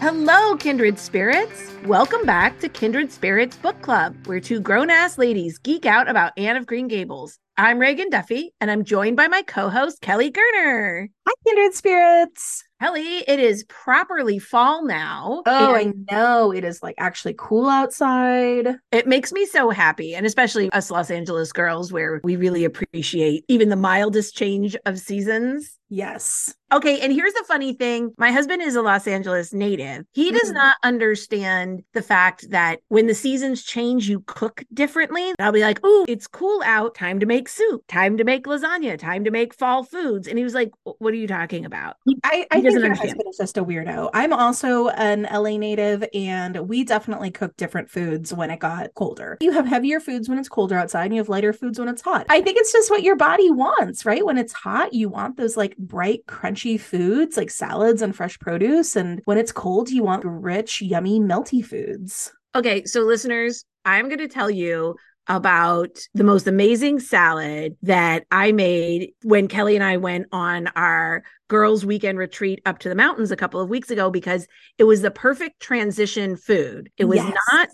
Hello, kindred spirits. Welcome back to Kindred Spirits Book Club, where two grown ass ladies geek out about Anne of Green Gables. I'm Ragon Duffy, and I'm joined by my co host, Kelly Gerner. Hi, kindred spirits. Kelly, it is properly fall now. Oh, I know. It is like actually cool outside. It makes me so happy. And especially us Los Angeles girls, where we really appreciate even the mildest change of seasons. Yes. Okay, and here's the funny thing. My husband is a Los Angeles native. He does Mhm. not understand the fact that when the seasons change, you cook differently. I'll be like, oh, it's cool out. Time to make soup. Time to make lasagna. Time to make fall foods. And he was like, what are you talking about? I, I doesn't your understand. husband is just a weirdo. I'm also an LA native, and we definitely cook different foods when it got colder. You have heavier foods when it's colder outside, and you have lighter foods when it's hot. I think it's just what your body wants, right? When it's hot, you want those like bright, crunchy foods like salads and fresh produce. And when it's cold, you want rich, yummy, melty foods. Okay, so listeners, I'm going to tell you about the most amazing salad that I made when Kelly and I went on our girls' weekend retreat up to the mountains a couple of weeks ago because it was the perfect transition food. It was Yes. not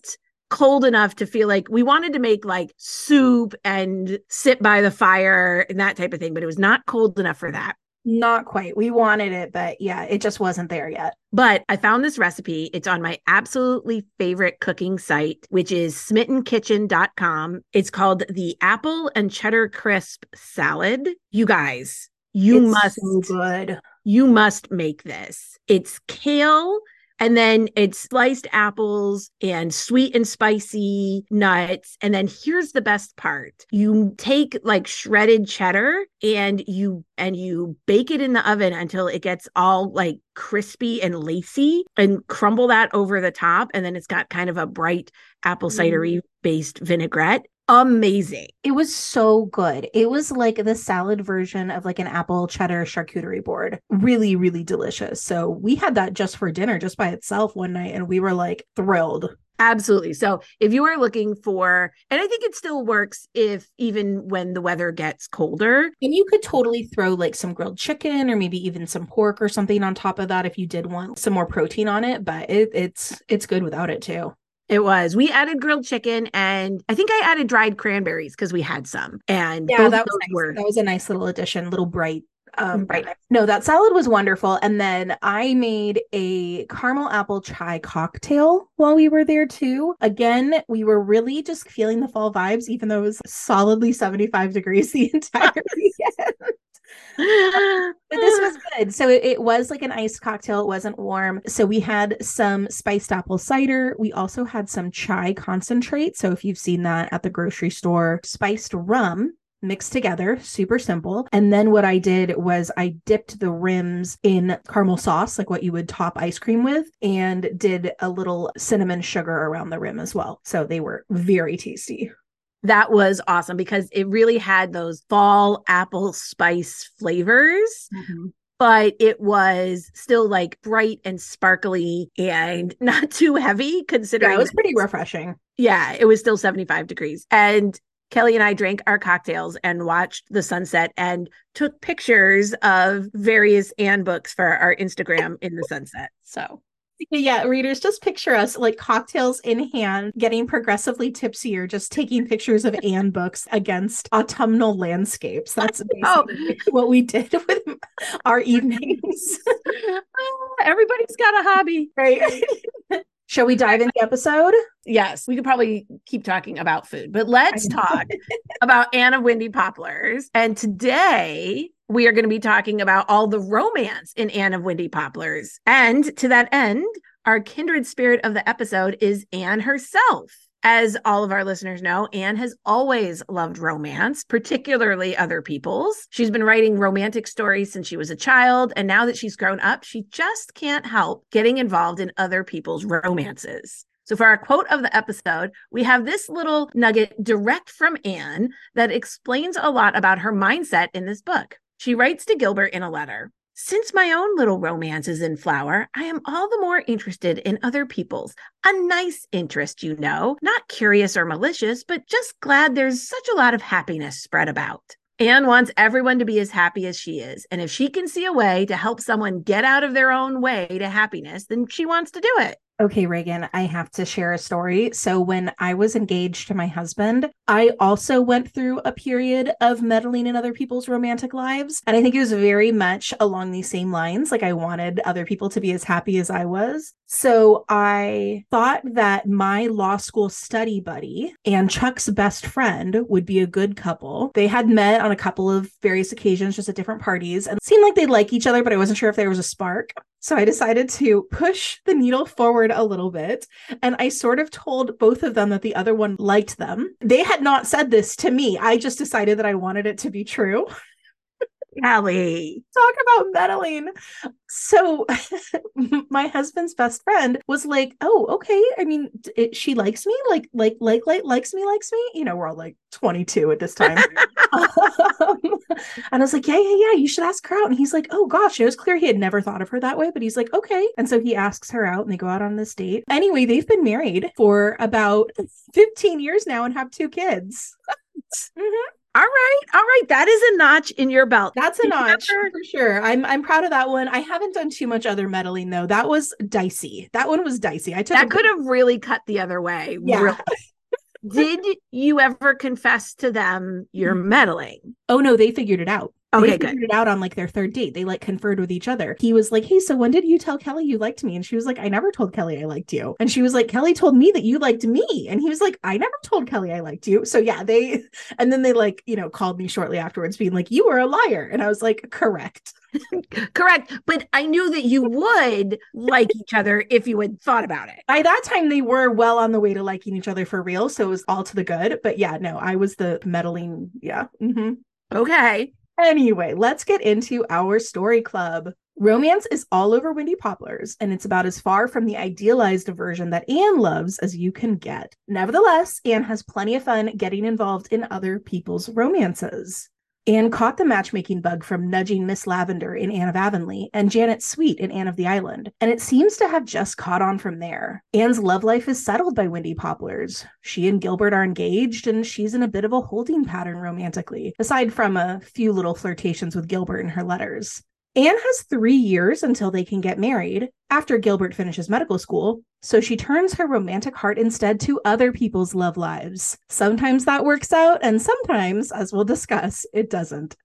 cold enough to feel like we wanted to make like soup and sit by the fire and that type of thing, but it was not cold enough for that. Not quite. We wanted it, but yeah, it just wasn't there yet. But I found this recipe. It's on my absolutely favorite cooking site, which is smittenkitchen.com. It's called the apple and cheddar crisp salad. You guys, you It's must so good. you must make this. It's kale and then it's sliced apples and sweet and spicy nuts. And then here's the best part. You take like shredded cheddar and you and you bake it in the oven until it gets all like crispy and lacy and crumble that over the top. And then it's got kind of a bright apple cidery mm. based vinaigrette. Amazing. It was so good. It was like the salad version of like an apple cheddar charcuterie board. Really, really delicious. So we had that just for dinner, just by itself one night, and we were like thrilled. Absolutely. So if you are looking for, and I think it still works if even when the weather gets colder. And you could totally throw like some grilled chicken or maybe even some pork or something on top of that if you did want some more protein on it. But it, it's it's good without it too. It was. We added grilled chicken and I think I added dried cranberries because we had some. And Yeah, that was nice. were That was a nice little addition, little bright. Um, Mhm. bright. No, that salad was wonderful. And then I made a caramel apple chai cocktail while we were there too. Again, we were really just feeling the fall vibes, even though it was solidly 75 degrees the entire weekend. But this was good. So it, it was like an iced cocktail. It wasn't warm. So we had some spiced apple cider. We also had some chai concentrate. So if you've seen that at the grocery store, spiced rum mixed together, super simple. And then what I did was I dipped the rims in caramel sauce, like what you would top ice cream with, and did a little cinnamon sugar around the rim as well. So they were very tasty. That was awesome because it really had those fall apple spice flavors. Mm-hmm. but it was still like bright and sparkly and not too heavy Yeah, considering it was pretty refreshing. yeah it was still 75 degrees and kelly and i drank our cocktails and watched the sunset and took pictures of various Anne books for our instagram in the sunset so Yeah, readers, just picture us like cocktails in hand, getting progressively tipsier, just taking pictures of Anne books against autumnal landscapes. That's Oh. basically what we did with our evenings. Oh, everybody's got a hobby right. Shall we dive into the episode? yes we could probably keep talking about food but let's talk about Anne of Windy Poplars. And today we are going to be talking about all the romance in Anne of Windy Poplars. And to that end, our kindred spirit of the episode is Anne herself. As all of our listeners know, Anne has always loved romance, particularly other people's. She's been writing romantic stories since she was a child, and now that she's grown up, she just can't help getting involved in other people's romances. So, for our quote of the episode, we have this little nugget direct from Anne that explains a lot about her mindset in this book. She writes to Gilbert in a letter Since my own little romance is in flower, I am all the more interested in other people's. A nice interest, you know, not curious or malicious, but just glad there's such a lot of happiness spread about. Anne wants everyone to be as happy as she is. And if she can see a way to help someone get out of their own way to happiness, then she wants to do it. Okay, Ragon, I have to share a story. So, when I was engaged to my husband, I also went through a period of meddling in other people's romantic lives. And I think it was very much along these same lines. Like, I wanted other people to be as happy as I was. So, I thought that my law school study buddy and Chuck's best friend would be a good couple. They had met on a couple of various occasions, just at different parties, and seemed like they'd like each other, but I wasn't sure if there was a spark. So I decided to push the needle forward a little bit. And I sort of told both of them that the other one liked them. They had not said this to me. I just decided that I wanted it to be true. Callie. Talk about meddling. So, my husband's best friend was like, "Oh, okay. I mean, it, she likes me. Like, like, like, like, likes me, likes me. You know, we're all like 22 at this time." um, and I was like, "Yeah, yeah, yeah. You should ask her out." And he's like, "Oh gosh, it was clear he had never thought of her that way." But he's like, "Okay." And so he asks her out, and they go out on this date. Anyway, they've been married for about 15 years now and have two kids. mm-hmm. All right, all right. That is a notch in your belt. That's a notch for sure. I'm I'm proud of that one. I haven't done too much other meddling though. That was dicey. That one was dicey. I took that could have really cut the other way. Yeah. Really. Did you ever confess to them you're mm-hmm. meddling? Oh no, they figured it out. Okay, they figured good. it out on like their third date. They like conferred with each other. He was like, "Hey, so when did you tell Kelly you liked me?" And she was like, "I never told Kelly I liked you." And she was like, "Kelly told me that you liked me." And he was like, "I never told Kelly I liked you." So yeah, they and then they like, you know, called me shortly afterwards being like, "You were a liar." And I was like, "Correct." Correct. But I knew that you would like each other if you had thought about it. By that time, they were well on the way to liking each other for real. So it was all to the good. But yeah, no, I was the meddling. Yeah. Mm-hmm. Okay. Anyway, let's get into our story club. Romance is all over Windy Poplars, and it's about as far from the idealized version that Anne loves as you can get. Nevertheless, Anne has plenty of fun getting involved in other people's romances. Anne caught the matchmaking bug from nudging Miss Lavender in Anne of Avonlea and Janet Sweet in Anne of the Island, and it seems to have just caught on from there. Anne's love life is settled by Windy Poplars. She and Gilbert are engaged, and she's in a bit of a holding pattern romantically, aside from a few little flirtations with Gilbert in her letters. Anne has three years until they can get married after Gilbert finishes medical school, so she turns her romantic heart instead to other people's love lives. Sometimes that works out, and sometimes, as we'll discuss, it doesn't.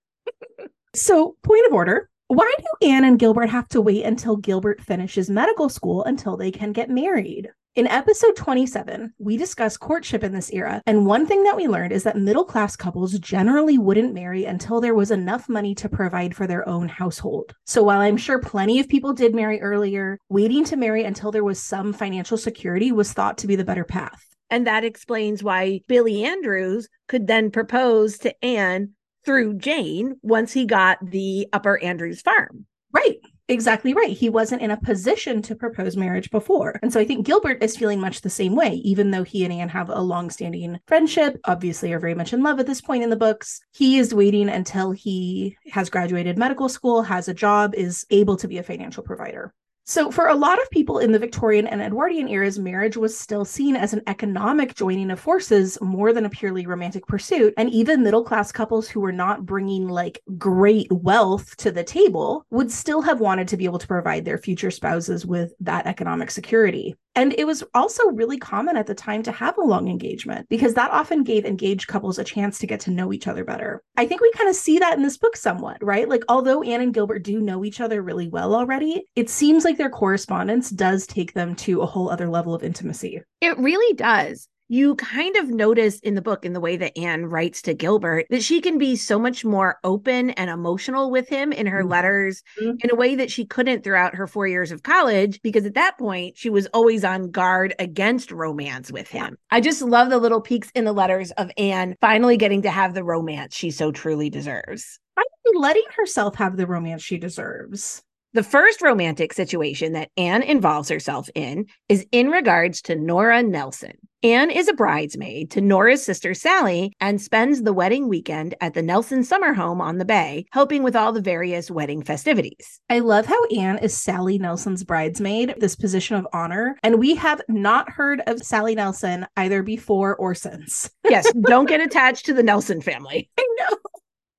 so, point of order why do Anne and Gilbert have to wait until Gilbert finishes medical school until they can get married? In episode 27, we discuss courtship in this era, and one thing that we learned is that middle class couples generally wouldn't marry until there was enough money to provide for their own household. So while I'm sure plenty of people did marry earlier, waiting to marry until there was some financial security was thought to be the better path. And that explains why Billy Andrews could then propose to Anne through Jane once he got the Upper Andrews farm. Right. Exactly right. He wasn't in a position to propose marriage before. And so I think Gilbert is feeling much the same way, even though he and Anne have a long-standing friendship, obviously are very much in love at this point in the books. He is waiting until he has graduated medical school, has a job, is able to be a financial provider. So, for a lot of people in the Victorian and Edwardian eras, marriage was still seen as an economic joining of forces more than a purely romantic pursuit. And even middle class couples who were not bringing like great wealth to the table would still have wanted to be able to provide their future spouses with that economic security. And it was also really common at the time to have a long engagement because that often gave engaged couples a chance to get to know each other better. I think we kind of see that in this book somewhat, right? Like, although Anne and Gilbert do know each other really well already, it seems like their correspondence does take them to a whole other level of intimacy. It really does you kind of notice in the book, in the way that Anne writes to Gilbert, that she can be so much more open and emotional with him in her mm-hmm. letters mm-hmm. in a way that she couldn't throughout her four years of college, because at that point, she was always on guard against romance with him. I just love the little peeks in the letters of Anne finally getting to have the romance she so truly deserves. I'm letting herself have the romance she deserves. The first romantic situation that Anne involves herself in is in regards to Nora Nelson. Anne is a bridesmaid to Nora's sister Sally and spends the wedding weekend at the Nelson summer home on the bay, helping with all the various wedding festivities. I love how Anne is Sally Nelson's bridesmaid, this position of honor, and we have not heard of Sally Nelson either before or since. yes, don't get attached to the Nelson family. I know.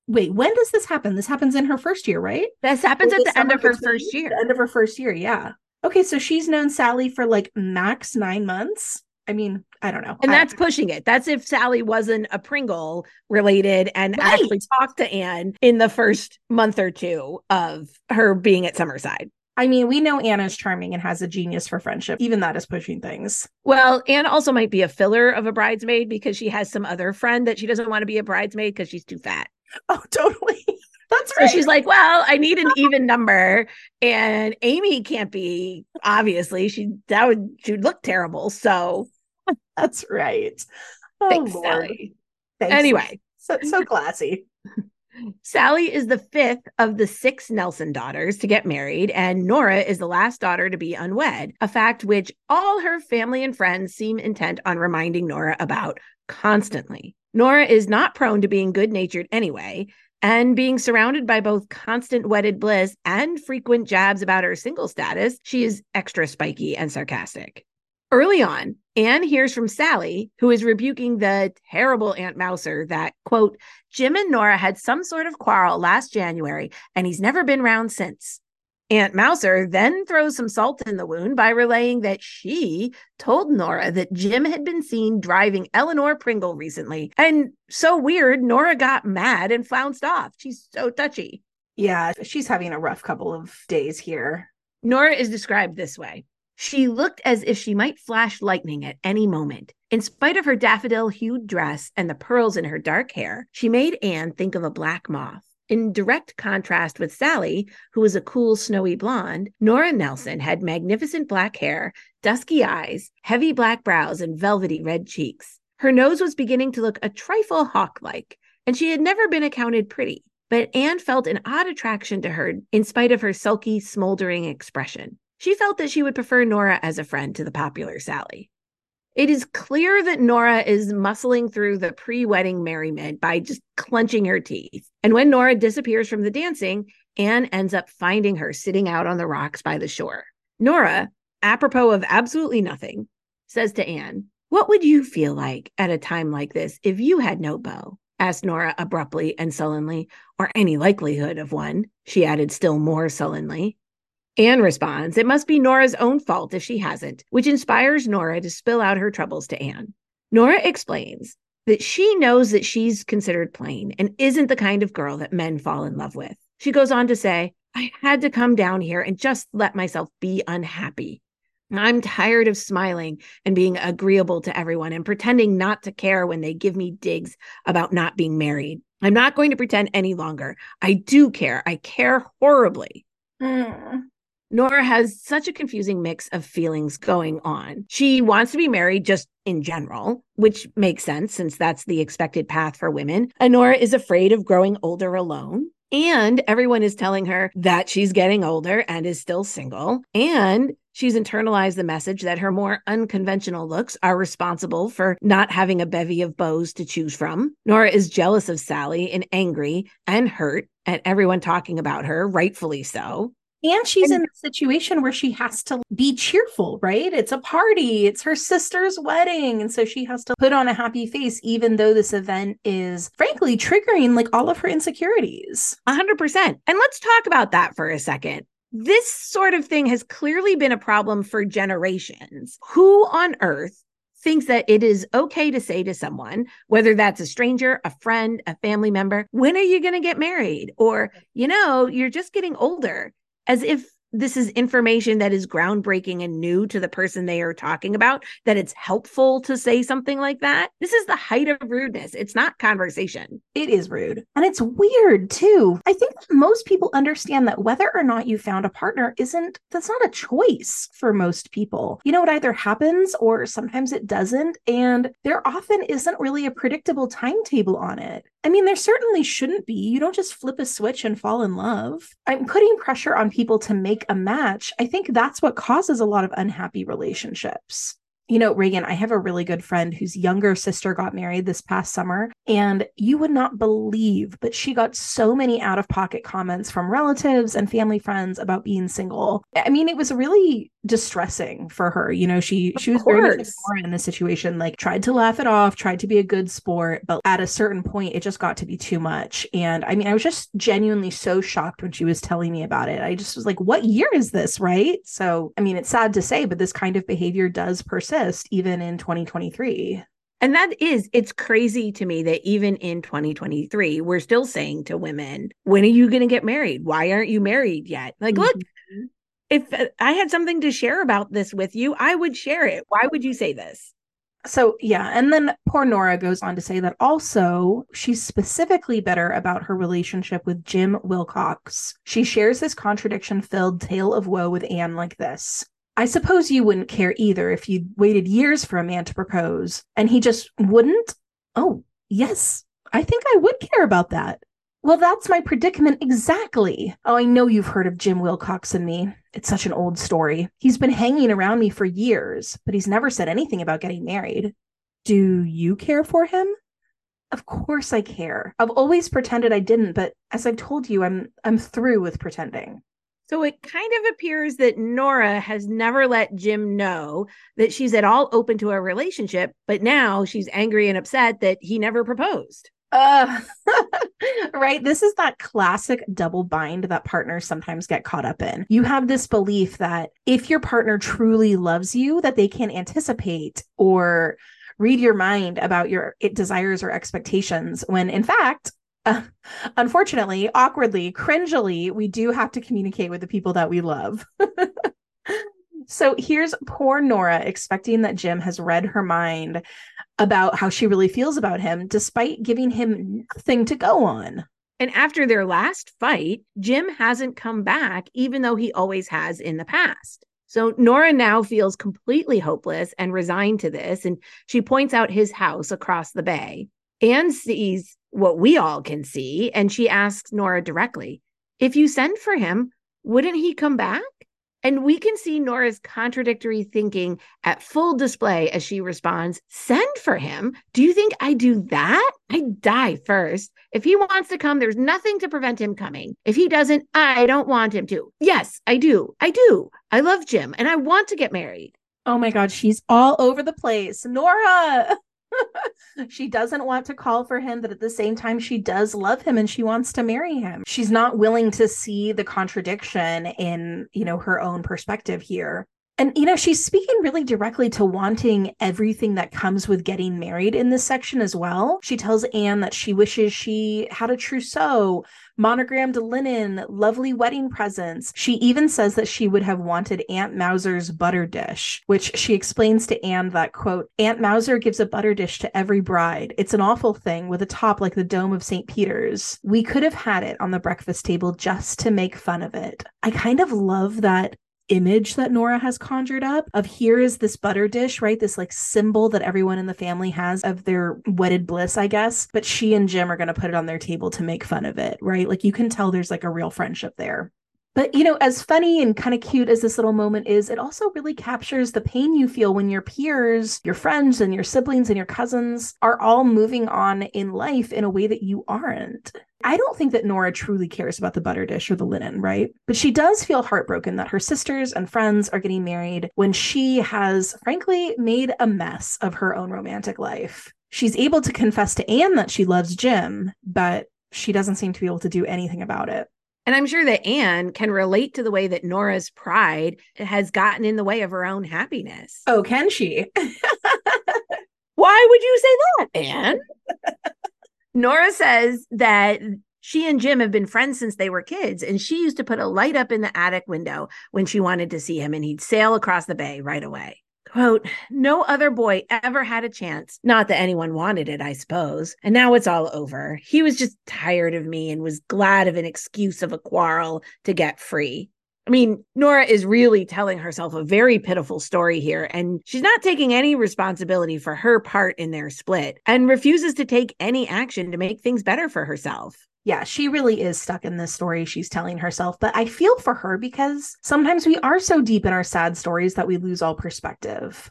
Wait, when does this happen? This happens in her first year, right? This happens at the end of her first year. The end of her first year, yeah. Okay, so she's known Sally for like max nine months. I mean, I don't know. And I- that's pushing it. That's if Sally wasn't a Pringle related and Right. actually talked to Anne in the first month or two of her being at Summerside. I mean, we know Anna's charming and has a genius for friendship. Even that is pushing things. Well, Anne also might be a filler of a bridesmaid because she has some other friend that she doesn't want to be a bridesmaid because she's too fat. Oh, totally. That's So right. she's like, well, I need an even number. And Amy can't be, obviously. She that would she would look terrible. So That's right. Oh, thanks, Lord. Sally. Thanks. Anyway, so so classy. Sally is the fifth of the six Nelson daughters to get married, and Nora is the last daughter to be unwed, a fact which all her family and friends seem intent on reminding Nora about constantly. Nora is not prone to being good natured anyway, and being surrounded by both constant wedded bliss and frequent jabs about her single status, she is extra spiky and sarcastic. Early on, Anne hears from Sally, who is rebuking the terrible Aunt Mouser that, quote, Jim and Nora had some sort of quarrel last January, and he's never been round since. Aunt Mouser then throws some salt in the wound by relaying that she told Nora that Jim had been seen driving Eleanor Pringle recently. And so weird, Nora got mad and flounced off. She's so touchy. Yeah, she's having a rough couple of days here. Nora is described this way. She looked as if she might flash lightning at any moment. In spite of her daffodil hued dress and the pearls in her dark hair, she made Anne think of a black moth. In direct contrast with Sally, who was a cool, snowy blonde, Nora Nelson had magnificent black hair, dusky eyes, heavy black brows, and velvety red cheeks. Her nose was beginning to look a trifle hawk like, and she had never been accounted pretty. But Anne felt an odd attraction to her in spite of her sulky, smoldering expression. She felt that she would prefer Nora as a friend to the popular Sally. It is clear that Nora is muscling through the pre wedding merriment by just clenching her teeth. And when Nora disappears from the dancing, Anne ends up finding her sitting out on the rocks by the shore. Nora, apropos of absolutely nothing, says to Anne, What would you feel like at a time like this if you had no beau? asked Nora abruptly and sullenly, or any likelihood of one, she added still more sullenly. Anne responds, It must be Nora's own fault if she hasn't, which inspires Nora to spill out her troubles to Anne. Nora explains that she knows that she's considered plain and isn't the kind of girl that men fall in love with. She goes on to say, I had to come down here and just let myself be unhappy. I'm tired of smiling and being agreeable to everyone and pretending not to care when they give me digs about not being married. I'm not going to pretend any longer. I do care. I care horribly. Mm. Nora has such a confusing mix of feelings going on. She wants to be married just in general, which makes sense since that's the expected path for women. And Nora is afraid of growing older alone. And everyone is telling her that she's getting older and is still single. And she's internalized the message that her more unconventional looks are responsible for not having a bevy of beaux to choose from. Nora is jealous of Sally and angry and hurt at everyone talking about her, rightfully so. And she's And- in a situation where she has to be cheerful, right? It's a party, it's her sister's wedding. And so she has to put on a happy face, even though this event is frankly triggering like all of her insecurities. A hundred percent. And let's talk about that for a second. This sort of thing has clearly been a problem for generations. Who on earth thinks that it is okay to say to someone, whether that's a stranger, a friend, a family member, when are you going to get married? Or, you know, you're just getting older, as if this is information that is groundbreaking and new to the person they are talking about, that it's helpful to say something like that. This is the height of rudeness. It's not conversation. It is rude. And it's weird too. I think most people understand that whether or not you found a partner isn't, that's not a choice for most people. You know, it either happens or sometimes it doesn't. And there often isn't really a predictable timetable on it. I mean, there certainly shouldn't be. You don't just flip a switch and fall in love. I'm putting pressure on people to make a match. I think that's what causes a lot of unhappy relationships. You know, Ragon, I have a really good friend whose younger sister got married this past summer, and you would not believe, but she got so many out of pocket comments from relatives and family friends about being single. I mean, it was really distressing for her. You know, she Of she was very course. like Nora in this situation, like tried to laugh it off, tried to be a good sport, but at a certain point, it just got to be too much. And I mean, I was just genuinely so shocked when she was telling me about it. I just was like, what year is this, right? So, I mean, it's sad to say, but this kind of behavior does persist even in 2023. And that is, it's crazy to me that even in 2023, we're still saying to women, when are you going to get married? Why aren't you married yet? Like, look, Mhm. if uh, I had something to share about this with you, I would share it. Why would you say this? So, yeah. And then poor Nora goes on to say that also she's specifically bitter about her relationship with Jim Wilcox. She shares this contradiction filled tale of woe with Anne like this. I suppose you wouldn't care either if you'd waited years for a man to propose and he just wouldn't? Oh, yes. I think I would care about that. Well, that's my predicament exactly. Oh, I know you've heard of Jim Wilcox and me. It's such an old story. He's been hanging around me for years, but he's never said anything about getting married. Do you care for him? Of course I care. I've always pretended I didn't, but as I've told you, I'm I'm through with pretending. So it kind of appears that Nora has never let Jim know that she's at all open to a relationship, but now she's angry and upset that he never proposed. Uh, right. This is that classic double bind that partners sometimes get caught up in. You have this belief that if your partner truly loves you, that they can anticipate or read your mind about your desires or expectations when in fact unfortunately awkwardly cringily we do have to communicate with the people that we love so here's poor nora expecting that jim has read her mind about how she really feels about him despite giving him nothing to go on And after their last fight, Jim hasn't come back, even though he always has in the past. So Nora now feels completely hopeless and resigned to this. And she points out his house across the bay. Anne sees what we all can see. And she asks Nora directly, if you send for him, wouldn't he come back? And we can see Nora's contradictory thinking at full display as she responds, Send for him? Do you think I do that? I die first. If he wants to come, there's nothing to prevent him coming. If he doesn't, I don't want him to. Yes, I do. I do. I love Jim and I want to get married. oh my god she's all over the place nora she doesn't want to call for him but at the same time she does love him and she wants to marry him. She's not willing to see the contradiction in you know her own perspective here and you know she's speaking really directly to wanting everything that comes with getting married in this section as well she tells anne that she wishes she had a trousseau monogrammed linen, lovely wedding presents. She even says that she would have wanted Aunt Mouser's butter dish, which she explains to Anne that, quote, Aunt Mouser gives a butter dish to every bride. It's an awful thing with a top like the dome of St. Peter's. We could have had it on the breakfast table just to make fun of it. I kind of love that image that Nora has conjured up of here is this butter dish, right? This like symbol that everyone in the family has of their wedded bliss, I guess. But she and Jim are going to put it on their table to make fun of it, right? Like you can tell there's like a real friendship there. But, you know, as funny and kind of cute as this little moment is, it also really captures the pain you feel when your peers, your friends, and your siblings and your cousins are all moving on in life in a way that you aren't. I don't think that Nora truly cares about the butter dish or the linen, right? But she does feel heartbroken that her sisters and friends are getting married when she has, frankly, made a mess of her own romantic life. She's able to confess to Anne that she loves Jim, but she doesn't seem to be able to do anything about it. And I'm sure that Anne can relate to the way that Nora's pride has gotten in the way of her own happiness. Oh, can she? Why would you say that, Anne? Nora says that she and Jim have been friends since they were kids, and she used to put a light up in the attic window when she wanted to see him, and he'd sail across the bay right away. Quote, no other boy ever had a chance. Not that anyone wanted it, I suppose. And now it's all over. He was just tired of me and was glad of an excuse of a quarrel to get free. I mean, Nora is really telling herself a very pitiful story here, and she's not taking any responsibility for her part in their split and refuses to take any action to make things better for herself. Yeah, she really is stuck in this story she's telling herself. But I feel for her because sometimes we are so deep in our sad stories that we lose all perspective.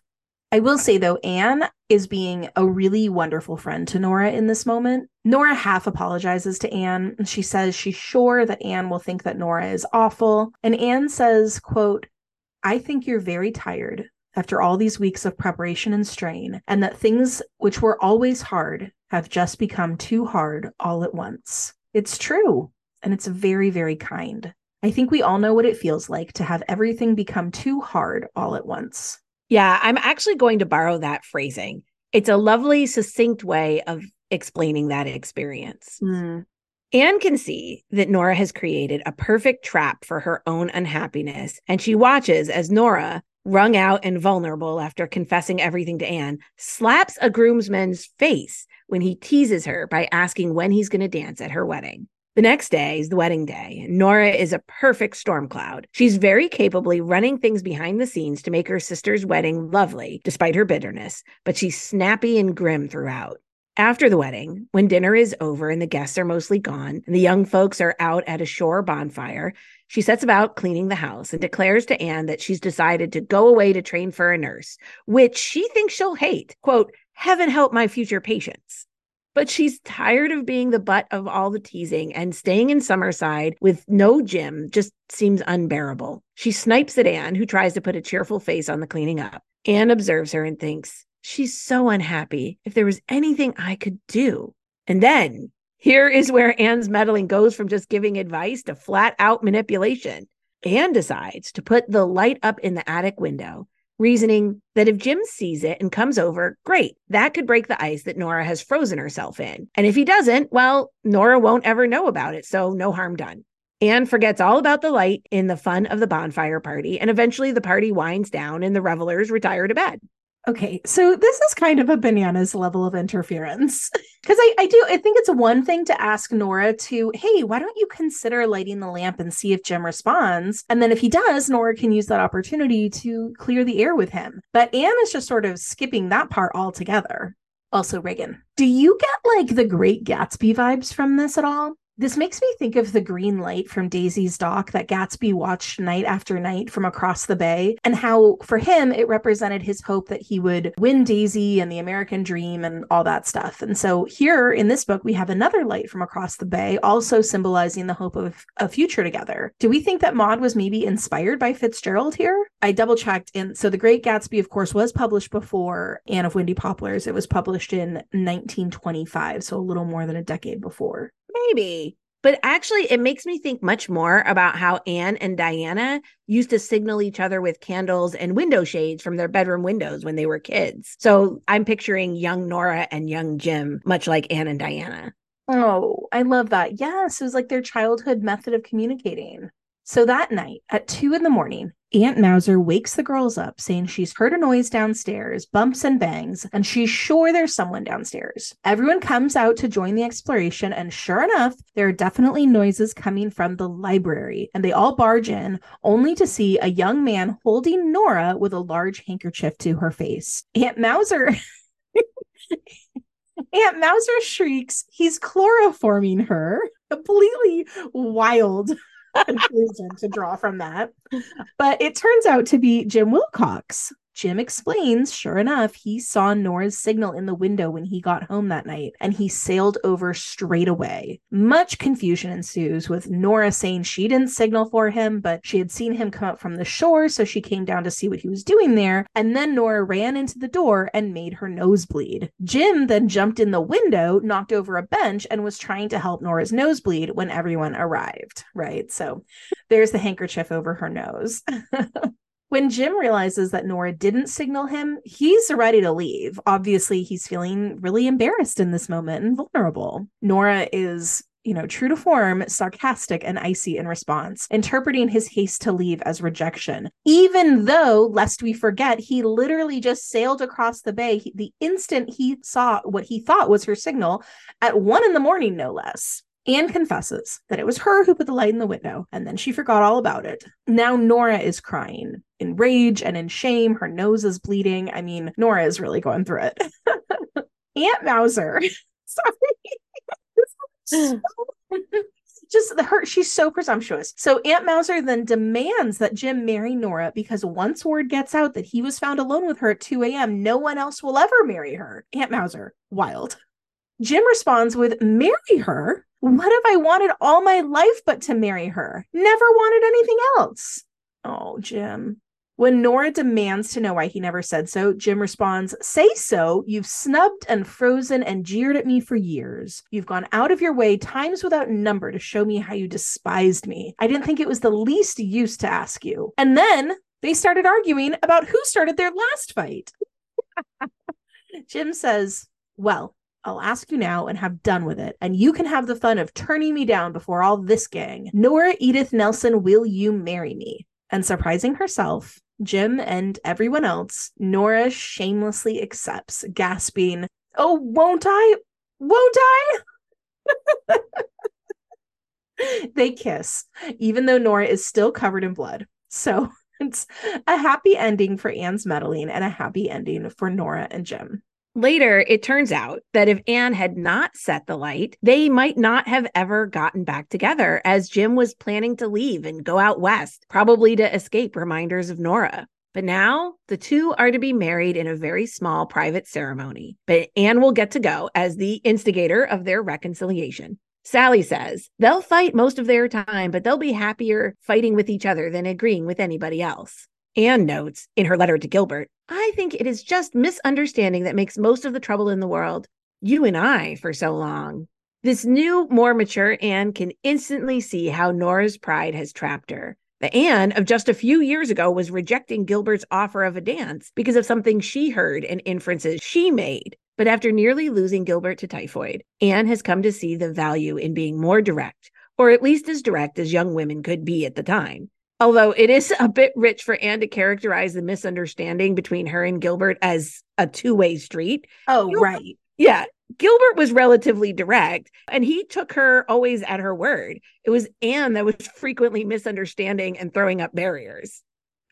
I will say though, Anne is being a really wonderful friend to Nora in this moment. Nora half apologizes to Anne. She says she's sure that Anne will think that Nora is awful. And Anne says, quote, I think you're very tired after all these weeks of preparation and strain, and that things which were always hard have just become too hard all at once. It's true, and it's very, very kind. I think we all know what it feels like to have everything become too hard all at once. Yeah, I'm actually going to borrow that phrasing. It's a lovely, succinct way of explaining that experience. Mm. Anne can see that Nora has created a perfect trap for her own unhappiness, and she watches as Nora, wrung out and vulnerable after confessing everything to Anne, slaps a groomsman's face when he teases her by asking when he's going to dance at her wedding. The next day is the wedding day. Nora is a perfect storm cloud. She's very capably running things behind the scenes to make her sister's wedding lovely, despite her bitterness, but she's snappy and grim throughout. After the wedding, when dinner is over and the guests are mostly gone, and the young folks are out at a shore bonfire, she sets about cleaning the house and declares to Anne that she's decided to go away to train for a nurse, which she thinks she'll hate. Quote, Heaven help my future patients but she's tired of being the butt of all the teasing and staying in Summerside with no Jim just seems unbearable. She snipes at Anne, who tries to put a cheerful face on the cleaning up. Anne observes her and thinks, She's so unhappy. If there was anything I could do. And then here is where Anne's meddling goes from just giving advice to flat out manipulation. Anne decides to put the light up in the attic window reasoning that if Jim sees it and comes over, great, that could break the ice that Nora has frozen herself in. And if he doesn't, well, Nora won't ever know about it, so no harm done. Anne forgets all about the light in the fun of the bonfire party, and eventually the party winds down and the revelers retire to bed. Okay, so this is kind of a bananas level of interference. Because I, I do, I think it's one thing to ask Nora to, hey, why don't you consider lighting the lamp and see if Jim responds? And then if he does, Nora can use that opportunity to clear the air with him. But Anne is just sort of skipping that part altogether. Also, Ragon, do you get like the Great Gatsby vibes from this at all? This makes me think of the green light from Daisy's dock that Gatsby watched night after night from across the bay, and how for him it represented his hope that he would win Daisy and the American dream and all that stuff. And so here in this book, we have another light from across the bay, also symbolizing the hope of a future together. Do we think that Maud was maybe inspired by Fitzgerald here? I double checked. And so The Great Gatsby, of course, was published before Anne of Windy Poplars. It was published in 1925, so a little more than a decade before. Maybe. But actually, it makes me think much more about how Anne and Diana used to signal each other with candles and window shades from their bedroom windows when they were kids. So I'm picturing young Nora and young Jim, much like Anne and Diana. Oh, I love that. Yes, it was like their childhood method of communicating. So that night at two in the morning, Aunt Mouser wakes the girls up saying she's heard a noise downstairs, bumps and bangs, and she's sure there's someone downstairs. Everyone comes out to join the exploration, and sure enough, there are definitely noises coming from the library, and they all barge in, only to see a young man holding Nora with a large handkerchief to her face. Aunt Mouser. Aunt Mouser shrieks, he's chloroforming her. Completely wild conclusion to draw from that. But it turns out to be Jim Wilcox. Jim explains, sure enough, he saw Nora's signal in the window when he got home that night and he sailed over straight away. Much confusion ensues with Nora saying she didn't signal for him, but she had seen him come up from the shore, so she came down to see what he was doing there. And then Nora ran into the door and made her nose bleed. Jim then jumped in the window, knocked over a bench, and was trying to help Nora's nosebleed when everyone arrived, right? So there's the handkerchief over her nose. When Jim realizes that Nora didn't signal him, he's ready to leave. Obviously, he's feeling really embarrassed in this moment and vulnerable. Nora is you know, true to form, sarcastic and icy in response, interpreting his haste to leave as rejection. Even though, lest we forget, he literally just sailed across the bay the instant he saw what he thought was her signal at one in the morning, no less. Anne confesses that it was her who put the light in the window, and then she forgot all about it. Now Nora is crying in rage and in shame. Her nose is bleeding. I mean, Nora is really going through it. Aunt Mouser, sorry. just the her she's so presumptuous. So Aunt Mouser then demands that Jim marry Nora because once word gets out that he was found alone with her at 2 a.m., no one else will ever marry her. Aunt Mouser, wild. Jim responds with, Marry her? What if I wanted all my life but to marry her? Never wanted anything else. Oh, Jim. When Nora demands to know why he never said so, Jim responds, Say so. You've snubbed and frozen and jeered at me for years. You've gone out of your way times without number to show me how you despised me. I didn't think it was the least use to ask you. And then they started arguing about who started their last fight. Jim says, Well, I'll ask you now and have done with it, and you can have the fun of turning me down before all this gang. Nora Edith Nelson, will you marry me? And surprising herself, Jim and everyone else, Nora shamelessly accepts, gasping, Oh, won't I? Won't I? they kiss, even though Nora is still covered in blood. So it's a happy ending for Anne's meddling and a happy ending for Nora and Jim. Later, it turns out that if Anne had not set the light, they might not have ever gotten back together as Jim was planning to leave and go out west, probably to escape reminders of Nora. But now the two are to be married in a very small private ceremony. But Anne will get to go as the instigator of their reconciliation. Sally says they'll fight most of their time, but they'll be happier fighting with each other than agreeing with anybody else. Anne notes in her letter to Gilbert, I think it is just misunderstanding that makes most of the trouble in the world. You and I for so long. This new, more mature Anne can instantly see how Nora's pride has trapped her. The Anne of just a few years ago was rejecting Gilbert's offer of a dance because of something she heard and inferences she made. But after nearly losing Gilbert to typhoid, Anne has come to see the value in being more direct, or at least as direct as young women could be at the time. Although it is a bit rich for Anne to characterize the misunderstanding between her and Gilbert as a two way street. Oh, right. Yeah. Gilbert was relatively direct and he took her always at her word. It was Anne that was frequently misunderstanding and throwing up barriers.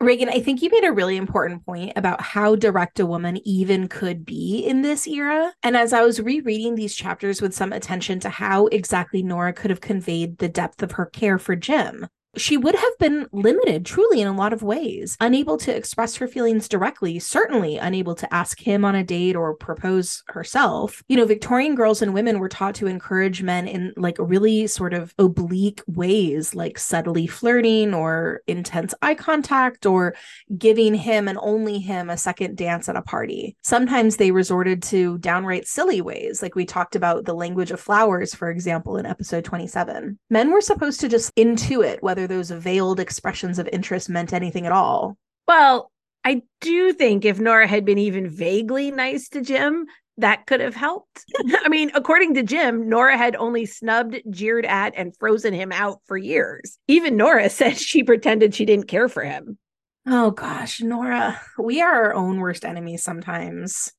Ragon, I think you made a really important point about how direct a woman even could be in this era. And as I was rereading these chapters with some attention to how exactly Nora could have conveyed the depth of her care for Jim, she would have been limited truly in a lot of ways, unable to express her feelings directly, certainly unable to ask him on a date or propose herself. You know, Victorian girls and women were taught to encourage men in like really sort of oblique ways, like subtly flirting or intense eye contact or giving him and only him a second dance at a party. Sometimes they resorted to downright silly ways, like we talked about the language of flowers, for example, in episode 27. Men were supposed to just intuit whether whether those veiled expressions of interest meant anything at all. Well, I do think if Nora had been even vaguely nice to Jim, that could have helped. I mean, according to Jim, Nora had only snubbed, jeered at, and frozen him out for years. Even Nora said she pretended she didn't care for him. Oh gosh, Nora, we are our own worst enemies sometimes.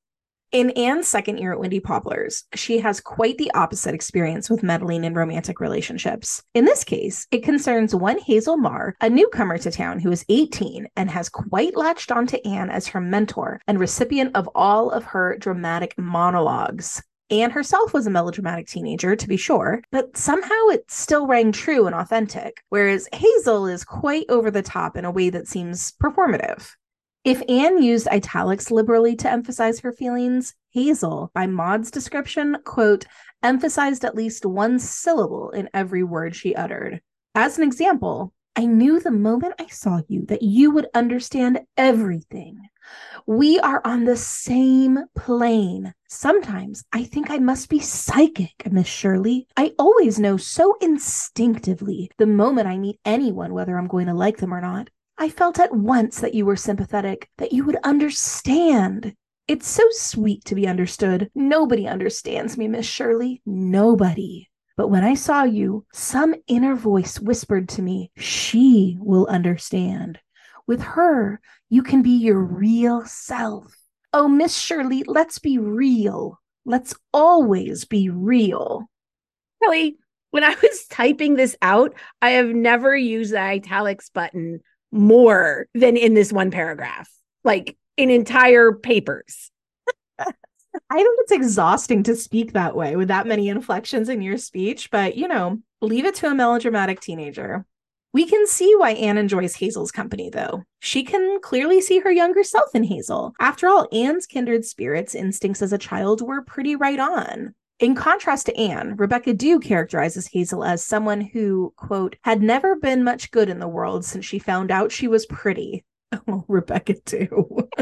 In Anne's second year at Windy Poplars, she has quite the opposite experience with meddling in romantic relationships. In this case, it concerns one Hazel Marr, a newcomer to town who is 18 and has quite latched onto Anne as her mentor and recipient of all of her dramatic monologues. Anne herself was a melodramatic teenager, to be sure, but somehow it still rang true and authentic, whereas Hazel is quite over the top in a way that seems performative. If Anne used italics liberally to emphasize her feelings, Hazel, by Maud's description, quote, emphasized at least one syllable in every word she uttered. As an example, I knew the moment I saw you that you would understand everything. We are on the same plane. Sometimes I think I must be psychic, Miss Shirley. I always know so instinctively the moment I meet anyone whether I'm going to like them or not. I felt at once that you were sympathetic, that you would understand. It's so sweet to be understood. Nobody understands me, Miss Shirley. Nobody. But when I saw you, some inner voice whispered to me, She will understand. With her, you can be your real self. Oh, Miss Shirley, let's be real. Let's always be real. Really, when I was typing this out, I have never used the italics button more than in this one paragraph, like in entire papers. I think it's exhausting to speak that way with that many inflections in your speech, but you know, leave it to a melodramatic teenager. We can see why Anne enjoys Hazel's company, though. She can clearly see her younger self in Hazel. After all, Anne's kindred spirits instincts as a child were pretty right on. In contrast to Anne, Rebecca Dew characterizes Hazel as someone who, quote, had never been much good in the world since she found out she was pretty. Oh, Rebecca Dew.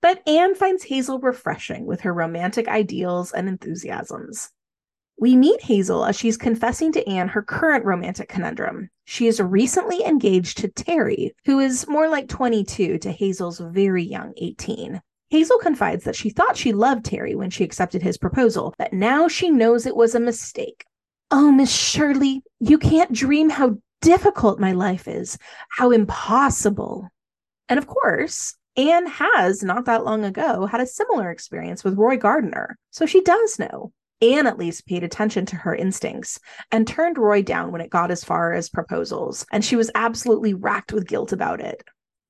but Anne finds Hazel refreshing with her romantic ideals and enthusiasms. We meet Hazel as she's confessing to Anne her current romantic conundrum. She is recently engaged to Terry, who is more like 22 to Hazel's very young 18. Hazel confides that she thought she loved Terry when she accepted his proposal, but now she knows it was a mistake. Oh, Miss Shirley, you can't dream how difficult my life is, how impossible. And of course, Anne has not that long ago had a similar experience with Roy Gardner, so she does know. Anne at least paid attention to her instincts and turned Roy down when it got as far as proposals, and she was absolutely racked with guilt about it.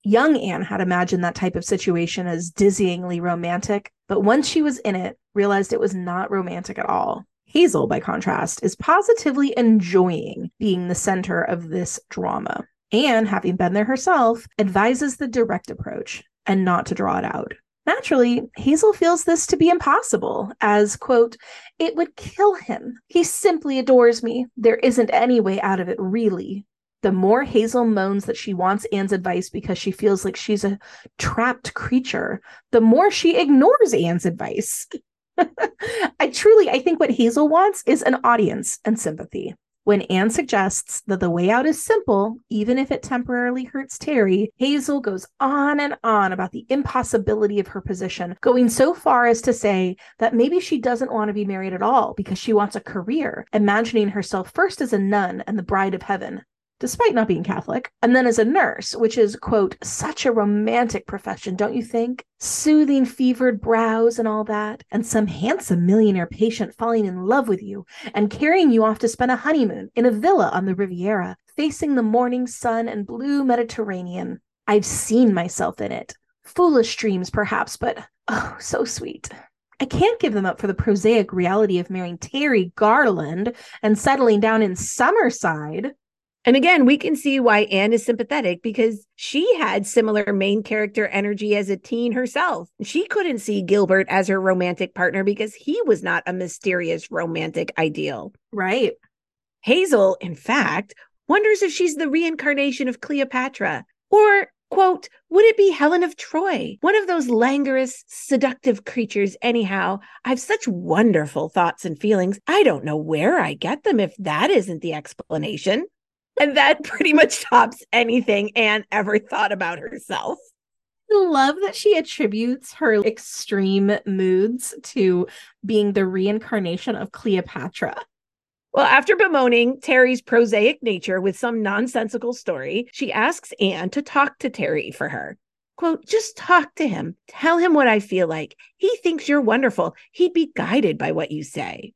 Young Anne had imagined that type of situation as dizzyingly romantic, but once she was in it, realized it was not romantic at all. Hazel, by contrast, is positively enjoying being the center of this drama. Anne, having been there herself, advises the direct approach and not to draw it out. Naturally, Hazel feels this to be impossible, as, quote, it would kill him. He simply adores me. There isn't any way out of it, really. The more Hazel moans that she wants Anne's advice because she feels like she's a trapped creature, the more she ignores Anne's advice. I truly, I think what Hazel wants is an audience and sympathy. When Anne suggests that the way out is simple, even if it temporarily hurts Terry, Hazel goes on and on about the impossibility of her position, going so far as to say that maybe she doesn't want to be married at all because she wants a career, imagining herself first as a nun and the bride of heaven, despite not being Catholic, and then as a nurse, which is, quote, such a romantic profession, don't you think? Soothing fevered brows and all that, and some handsome millionaire patient falling in love with you and carrying you off to spend a honeymoon in a villa on the Riviera, facing the morning sun and blue Mediterranean. I've seen myself in it. Foolish dreams, perhaps, but oh, so sweet. I can't give them up for the prosaic reality of marrying Terry Garland and settling down in Summerside. And again, we can see why Anne is sympathetic because she had similar main character energy as a teen herself. She couldn't see Gilbert as her romantic partner because he was not a mysterious romantic ideal. Right. Hazel, in fact, wonders if she's the reincarnation of Cleopatra or Quote, would it be Helen of Troy? One of those languorous, seductive creatures, anyhow. I've such wonderful thoughts and feelings. I don't know where I get them if that isn't the explanation. And that pretty much tops anything Anne ever thought about herself. I love that she attributes her extreme moods to being the reincarnation of Cleopatra. Well, after bemoaning Terry's prosaic nature with some nonsensical story, she asks Anne to talk to Terry for her. Quote, just talk to him. Tell him what I feel like. He thinks you're wonderful. He'd be guided by what you say.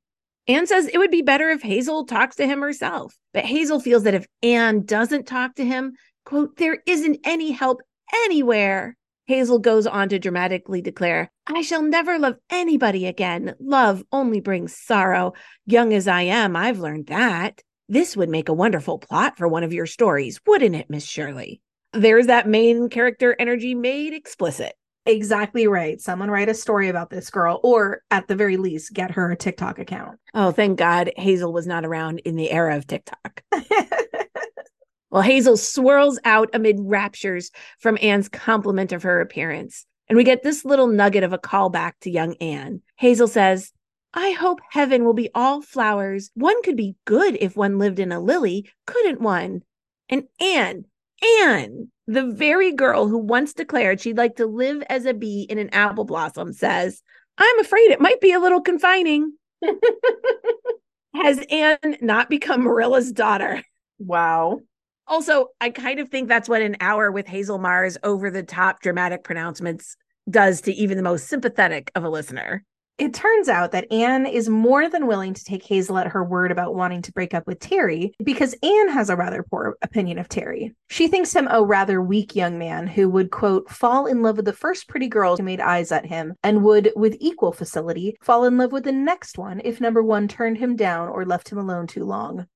Anne says it would be better if Hazel talks to him herself. But Hazel feels that if Anne doesn't talk to him, quote, there isn't any help anywhere. Hazel goes on to dramatically declare, I shall never love anybody again. Love only brings sorrow. Young as I am, I've learned that. This would make a wonderful plot for one of your stories, wouldn't it, Miss Shirley? There's that main character energy made explicit. Exactly right. Someone write a story about this girl, or at the very least, get her a TikTok account. Oh, thank God Hazel was not around in the era of TikTok. well, Hazel swirls out amid raptures from Anne's compliment of her appearance. And we get this little nugget of a callback to young Anne. Hazel says, I hope heaven will be all flowers. One could be good if one lived in a lily, couldn't one? And Anne, Anne, the very girl who once declared she'd like to live as a bee in an apple blossom, says, I'm afraid it might be a little confining. Has Anne not become Marilla's daughter? Wow. Also, I kind of think that's what an hour with Hazel Marr's over the top dramatic pronouncements does to even the most sympathetic of a listener. It turns out that Anne is more than willing to take Hazel at her word about wanting to break up with Terry because Anne has a rather poor opinion of Terry. She thinks him a rather weak young man who would, quote, fall in love with the first pretty girl who made eyes at him and would, with equal facility, fall in love with the next one if number one turned him down or left him alone too long.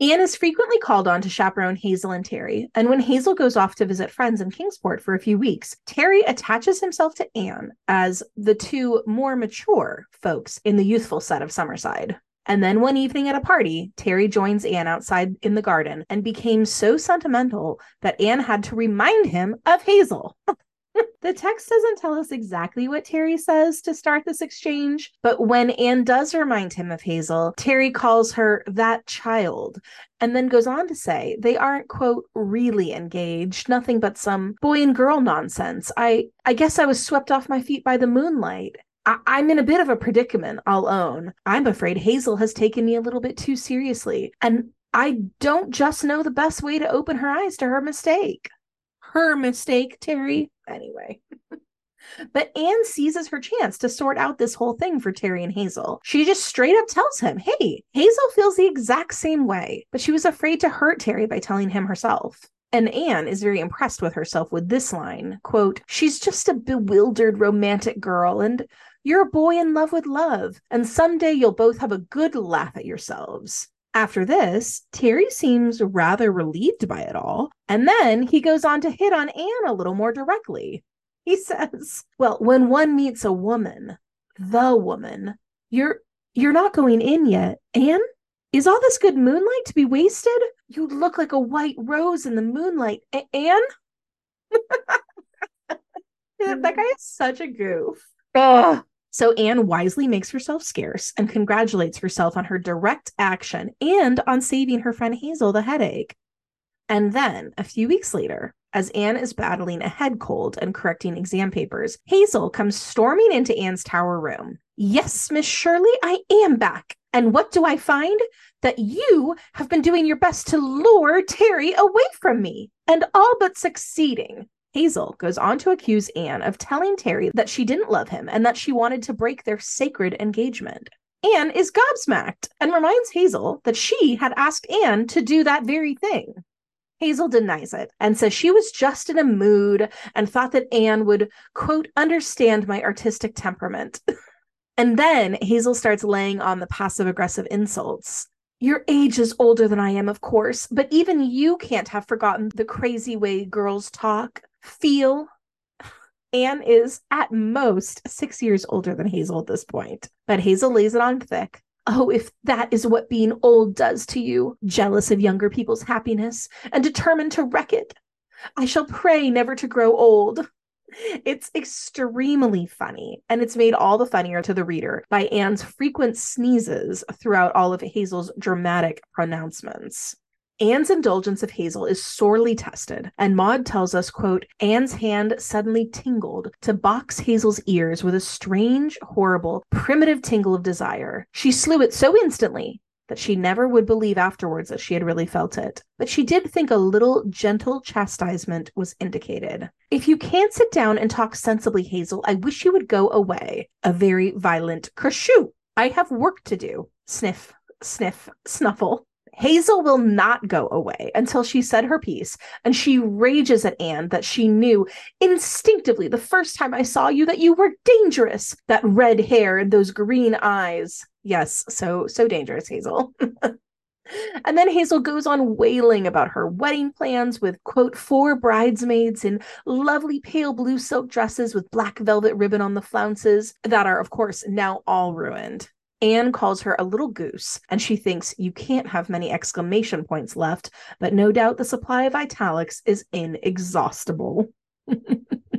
Anne is frequently called on to chaperone Hazel and Terry, and when Hazel goes off to visit friends in Kingsport for a few weeks, Terry attaches himself to Anne as the two more mature folks in the youthful set of Summerside. And then one evening at a party, Terry joins Anne outside in the garden and became so sentimental that Anne had to remind him of Hazel. the text doesn't tell us exactly what Terry says to start this exchange, but when Anne does remind him of Hazel, Terry calls her that child and then goes on to say they aren't quote really engaged nothing but some boy and girl nonsense. I i guess i was swept off my feet by the moonlight. I- i'm in a bit of a predicament i'll own. I'm afraid hazel has taken me a little bit too seriously and i don't just know the best way to open her eyes to her mistake. Her mistake terry anyway. But Anne seizes her chance to sort out this whole thing for Terry and Hazel. She just straight up tells him, Hey, Hazel feels the exact same way, but she was afraid to hurt Terry by telling him herself. And Anne is very impressed with herself with this line quote, She's just a bewildered romantic girl, and you're a boy in love with love, and someday you'll both have a good laugh at yourselves. After this, Terry seems rather relieved by it all, and then he goes on to hit on Anne a little more directly. He says, "Well, when one meets a woman, the woman, you're you're not going in yet, Anne? Is all this good moonlight to be wasted? You look like a white rose in the moonlight, a- Anne." that guy is such a goof. Ugh. So Anne wisely makes herself scarce and congratulates herself on her direct action and on saving her friend Hazel the headache. And then, a few weeks later, as Anne is battling a head cold and correcting exam papers, Hazel comes storming into Anne's tower room. Yes, Miss Shirley, I am back. And what do I find? That you have been doing your best to lure Terry away from me, and all but succeeding. Hazel goes on to accuse Anne of telling Terry that she didn't love him and that she wanted to break their sacred engagement. Anne is gobsmacked and reminds Hazel that she had asked Anne to do that very thing. Hazel denies it and says she was just in a mood and thought that Anne would, quote, understand my artistic temperament. and then Hazel starts laying on the passive aggressive insults. Your age is older than I am, of course, but even you can't have forgotten the crazy way girls talk feel Anne is at most six years older than Hazel at this point, but Hazel lays it on thick. Oh, if that is what being old does to you, jealous of younger people's happiness and determined to wreck it, I shall pray never to grow old. It's extremely funny, and it's made all the funnier to the reader by Anne's frequent sneezes throughout all of Hazel's dramatic pronouncements. Anne's indulgence of Hazel is sorely tested, and Maud tells us, quote, Anne's hand suddenly tingled to box Hazel's ears with a strange, horrible, primitive tingle of desire. She slew it so instantly that she never would believe afterwards that she had really felt it. But she did think a little gentle chastisement was indicated. If you can't sit down and talk sensibly, Hazel, I wish you would go away. A very violent kershoo. I have work to do. Sniff, sniff, snuffle. Hazel will not go away until she said her piece, and she rages at Anne that she knew instinctively the first time I saw you that you were dangerous. That red hair and those green eyes. Yes, so so dangerous, Hazel. And then Hazel goes on wailing about her wedding plans with, quote, four bridesmaids in lovely pale blue silk dresses with black velvet ribbon on the flounces that are, of course, now all ruined. Anne calls her a little goose, and she thinks you can't have many exclamation points left, but no doubt the supply of italics is inexhaustible.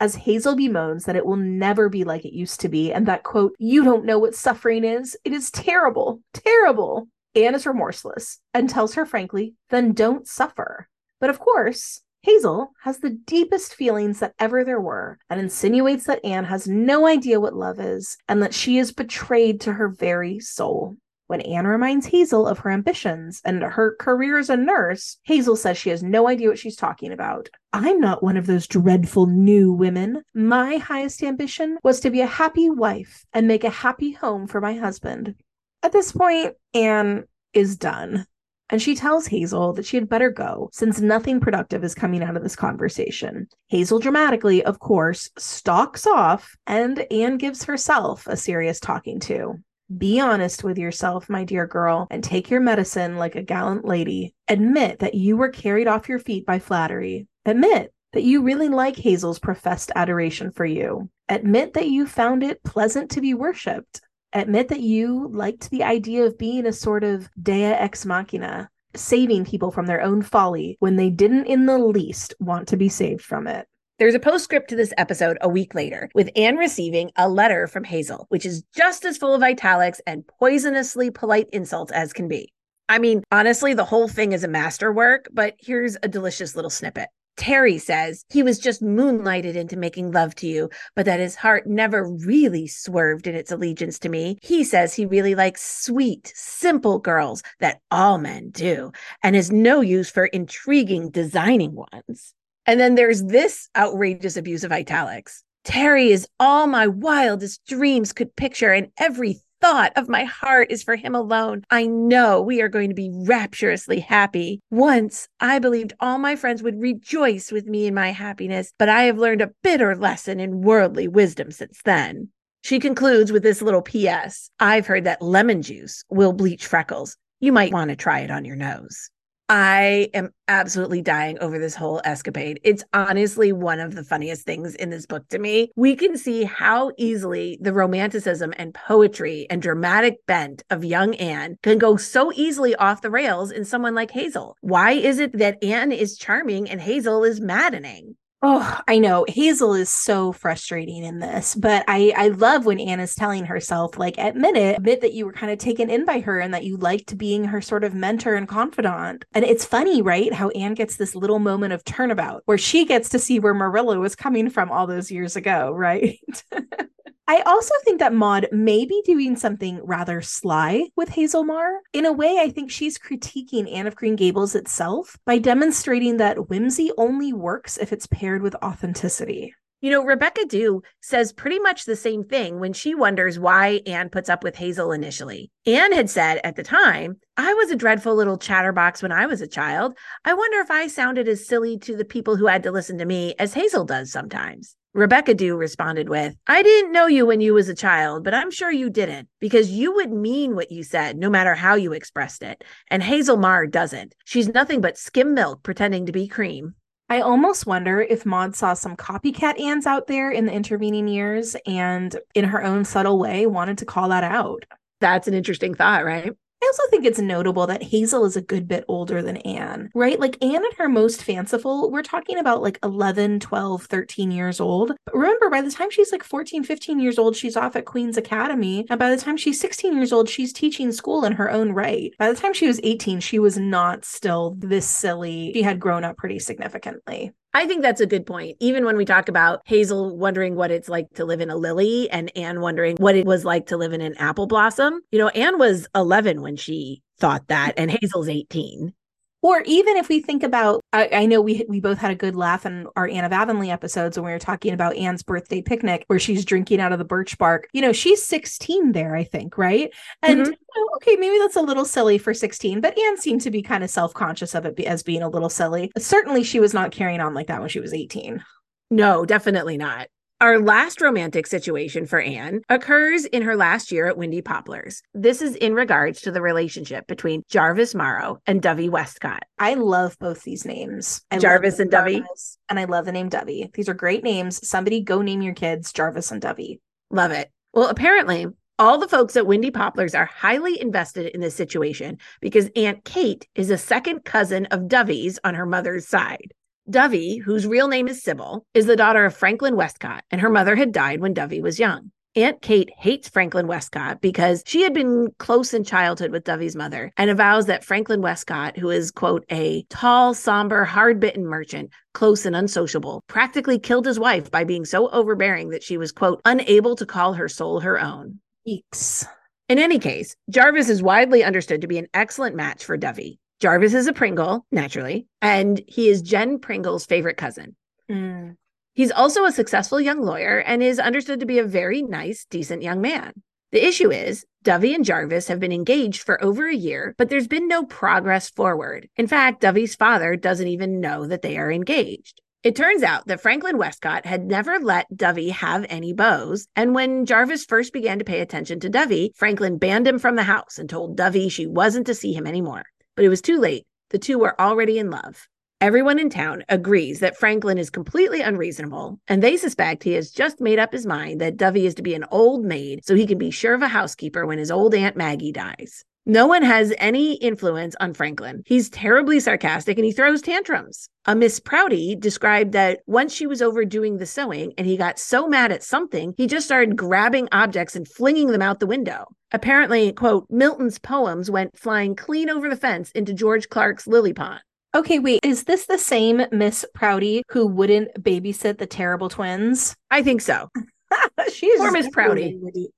As Hazel bemoans that it will never be like it used to be, and that, quote, you don't know what suffering is. It is terrible, terrible. Anne is remorseless and tells her frankly, then don't suffer. But of course, Hazel has the deepest feelings that ever there were and insinuates that Anne has no idea what love is and that she is betrayed to her very soul. When Anne reminds Hazel of her ambitions and her career as a nurse, Hazel says she has no idea what she's talking about. I'm not one of those dreadful new women. My highest ambition was to be a happy wife and make a happy home for my husband. At this point, Anne is done. And she tells Hazel that she had better go since nothing productive is coming out of this conversation. Hazel dramatically, of course, stalks off, and Anne gives herself a serious talking to. Be honest with yourself, my dear girl, and take your medicine like a gallant lady. Admit that you were carried off your feet by flattery. Admit that you really like Hazel's professed adoration for you. Admit that you found it pleasant to be worshipped admit that you liked the idea of being a sort of dea ex machina, saving people from their own folly when they didn't in the least want to be saved from it. There's a postscript to this episode a week later, with Anne receiving a letter from Hazel, which is just as full of italics and poisonously polite insults as can be. I mean, honestly, the whole thing is a masterwork, but here's a delicious little snippet. Terry says he was just moonlighted into making love to you, but that his heart never really swerved in its allegiance to me. He says he really likes sweet, simple girls that all men do, and is no use for intriguing, designing ones. And then there's this outrageous abuse of italics. Terry is all my wildest dreams could picture, and every thought of my heart is for him alone. I know we are going to be rapturously happy. Once I believed all my friends would rejoice with me in my happiness, but I have learned a bitter lesson in worldly wisdom since then. She concludes with this little PS I've heard that lemon juice will bleach freckles. You might want to try it on your nose. I am absolutely dying over this whole escapade. It's honestly one of the funniest things in this book to me. We can see how easily the romanticism and poetry and dramatic bent of young Anne can go so easily off the rails in someone like Hazel. Why is it that Anne is charming and Hazel is maddening? Oh, I know. Hazel is so frustrating in this, but I I love when Anna's telling herself like admit it, admit that you were kind of taken in by her and that you liked being her sort of mentor and confidant. And it's funny, right? How Anne gets this little moment of turnabout where she gets to see where Marilla was coming from all those years ago, right? I also think that Maud may be doing something rather sly with Hazel Marr. In a way, I think she's critiquing Anne of Green Gables itself by demonstrating that whimsy only works if it's paired with authenticity. You know, Rebecca Dew says pretty much the same thing when she wonders why Anne puts up with Hazel initially. Anne had said at the time, I was a dreadful little chatterbox when I was a child. I wonder if I sounded as silly to the people who had to listen to me as Hazel does sometimes. Rebecca Dew responded with, I didn't know you when you was a child, but I'm sure you didn't because you would mean what you said no matter how you expressed it. And Hazel Marr doesn't. She's nothing but skim milk pretending to be cream. I almost wonder if Maud saw some copycat Anns out there in the intervening years and in her own subtle way wanted to call that out. That's an interesting thought, right? I also think it's notable that Hazel is a good bit older than Anne, right? Like Anne at her most fanciful, we're talking about like 11, 12, 13 years old. But remember, by the time she's like 14, 15 years old, she's off at Queen's Academy. And by the time she's 16 years old, she's teaching school in her own right. By the time she was 18, she was not still this silly. She had grown up pretty significantly. I think that's a good point. Even when we talk about Hazel wondering what it's like to live in a lily and Anne wondering what it was like to live in an apple blossom, you know, Anne was 11 when she thought that, and Hazel's 18. Or even if we think about, I, I, know we we both had a good laugh in our Anne of Avonlea episodes when we were talking about Anne's birthday picnic, where she's drinking out of the birch bark. You know, she's 16 there, I think, right? And mm-hmm. you know, okay, maybe that's a little silly for 16, but Anne seemed to be kind of self conscious of it as being a little silly. Certainly, she was not carrying on like that when she was 18. No, definitely not. Our last romantic situation for Anne occurs in her last year at Windy Poplars. This is in regards to the relationship between Jarvis Morrow and Dovey Westcott. I love both these names. I Jarvis and Dovey. And I love the name Dovey. These are great names. Somebody go name your kids Jarvis and Dovey. Love it. Well, apparently, all the folks at Windy Poplars are highly invested in this situation because Aunt Kate is a second cousin of Dovey's on her mother's side. Dovey, whose real name is Sybil, is the daughter of Franklin Westcott, and her mother had died when Dovey was young. Aunt Kate hates Franklin Westcott because she had been close in childhood with Dovey's mother and avows that Franklin Westcott, who is, quote, a tall, somber, hard bitten merchant, close and unsociable, practically killed his wife by being so overbearing that she was, quote, unable to call her soul her own. Eeks. In any case, Jarvis is widely understood to be an excellent match for Dovey. Jarvis is a Pringle, naturally, and he is Jen Pringle's favorite cousin. Mm. He's also a successful young lawyer and is understood to be a very nice, decent young man. The issue is, Dovey and Jarvis have been engaged for over a year, but there's been no progress forward. In fact, Dovey's father doesn't even know that they are engaged. It turns out that Franklin Westcott had never let Dovey have any beaux, and when Jarvis first began to pay attention to Dovey, Franklin banned him from the house and told Dovey she wasn't to see him anymore. But it was too late. The two were already in love. Everyone in town agrees that Franklin is completely unreasonable, and they suspect he has just made up his mind that Dovey is to be an old maid so he can be sure of a housekeeper when his old Aunt Maggie dies. No one has any influence on Franklin. He's terribly sarcastic and he throws tantrums. A Miss Prouty described that once she was overdoing the sewing and he got so mad at something, he just started grabbing objects and flinging them out the window. Apparently, quote, Milton's poems went flying clean over the fence into George Clark's lily pond. Okay, wait, is this the same Miss Prouty who wouldn't babysit the terrible twins? I think so. She's Poor Miss Prouty.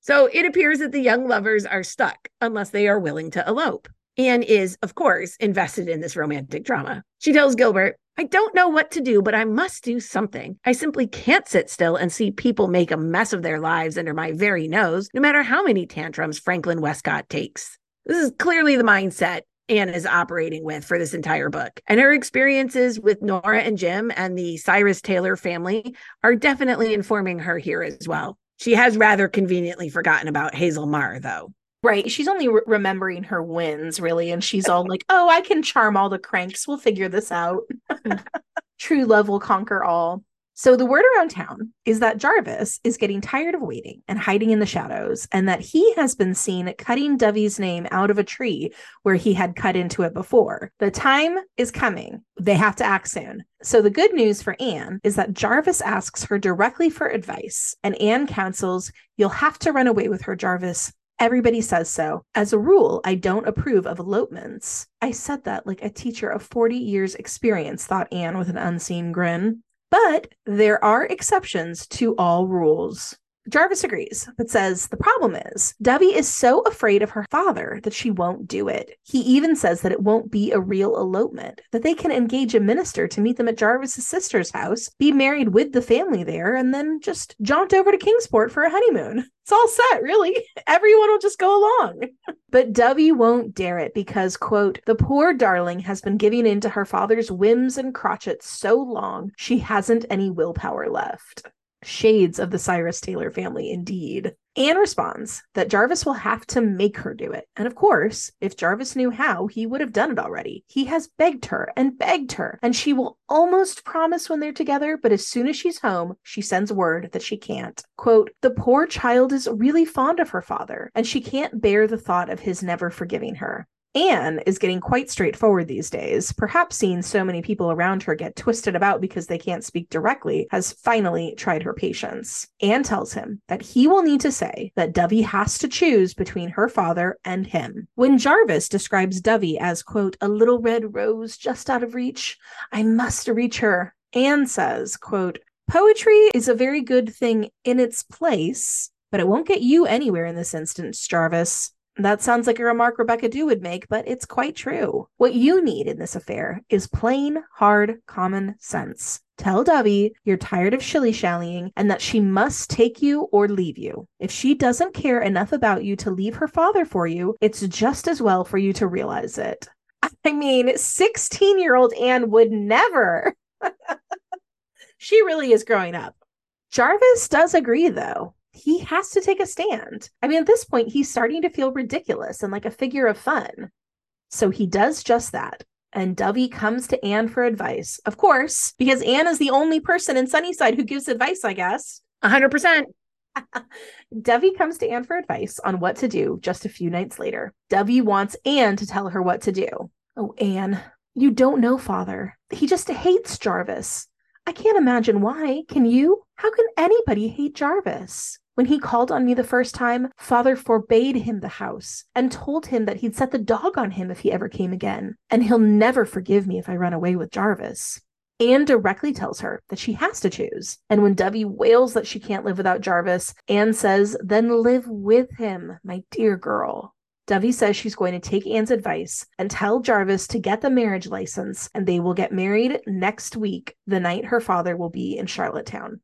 So it appears that the young lovers are stuck unless they are willing to elope. Anne is, of course, invested in this romantic drama. She tells Gilbert, I don't know what to do, but I must do something. I simply can't sit still and see people make a mess of their lives under my very nose, no matter how many tantrums Franklin Westcott takes. This is clearly the mindset Anne is operating with for this entire book. And her experiences with Nora and Jim and the Cyrus Taylor family are definitely informing her here as well. She has rather conveniently forgotten about Hazel Marr, though. Right. She's only re- remembering her wins, really. And she's all like, oh, I can charm all the cranks. We'll figure this out. Hmm. True love will conquer all. So the word around town is that Jarvis is getting tired of waiting and hiding in the shadows, and that he has been seen cutting Dovey's name out of a tree where he had cut into it before. The time is coming. They have to act soon. So the good news for Anne is that Jarvis asks her directly for advice, and Anne counsels, You'll have to run away with her, Jarvis. Everybody says so. As a rule, I don't approve of elopements. I said that like a teacher of 40 years' experience, thought Anne with an unseen grin. But there are exceptions to all rules. Jarvis agrees, but says the problem is Dovey is so afraid of her father that she won't do it. He even says that it won't be a real elopement, that they can engage a minister to meet them at Jarvis's sister's house, be married with the family there, and then just jaunt over to Kingsport for a honeymoon. It's all set, really. Everyone will just go along. but Dovey won't dare it because, quote, the poor darling has been giving in to her father's whims and crotchets so long, she hasn't any willpower left. Shades of the Cyrus Taylor family, indeed. Anne responds that Jarvis will have to make her do it. And of course, if Jarvis knew how, he would have done it already. He has begged her and begged her, and she will almost promise when they're together, but as soon as she's home, she sends word that she can't. Quote, The poor child is really fond of her father, and she can't bear the thought of his never forgiving her. Anne is getting quite straightforward these days. Perhaps seeing so many people around her get twisted about because they can't speak directly has finally tried her patience. Anne tells him that he will need to say that Dovey has to choose between her father and him. When Jarvis describes Dovey as, quote, a little red rose just out of reach, I must reach her. Anne says, quote, Poetry is a very good thing in its place, but it won't get you anywhere in this instance, Jarvis. That sounds like a remark Rebecca Dew would make, but it's quite true. What you need in this affair is plain, hard, common sense. Tell Dovey you're tired of shilly shallying and that she must take you or leave you. If she doesn't care enough about you to leave her father for you, it's just as well for you to realize it. I mean, 16 year old Anne would never. she really is growing up. Jarvis does agree, though he has to take a stand. I mean, at this point, he's starting to feel ridiculous and like a figure of fun. So he does just that. And Dovey comes to Anne for advice. Of course, because Anne is the only person in Summerside who gives advice, I guess. 100%. Dovey comes to Anne for advice on what to do just a few nights later. Dovey wants Anne to tell her what to do. Oh, Anne, you don't know father. He just hates Jarvis. I can't imagine why. Can you? How can anybody hate Jarvis? When he called on me the first time, father forbade him the house and told him that he'd set the dog on him if he ever came again, and he'll never forgive me if I run away with Jarvis. Anne directly tells her that she has to choose. And when Dovey wails that she can't live without Jarvis, Anne says, Then live with him, my dear girl. Dovey says she's going to take Anne's advice and tell Jarvis to get the marriage license, and they will get married next week, the night her father will be in Charlottetown.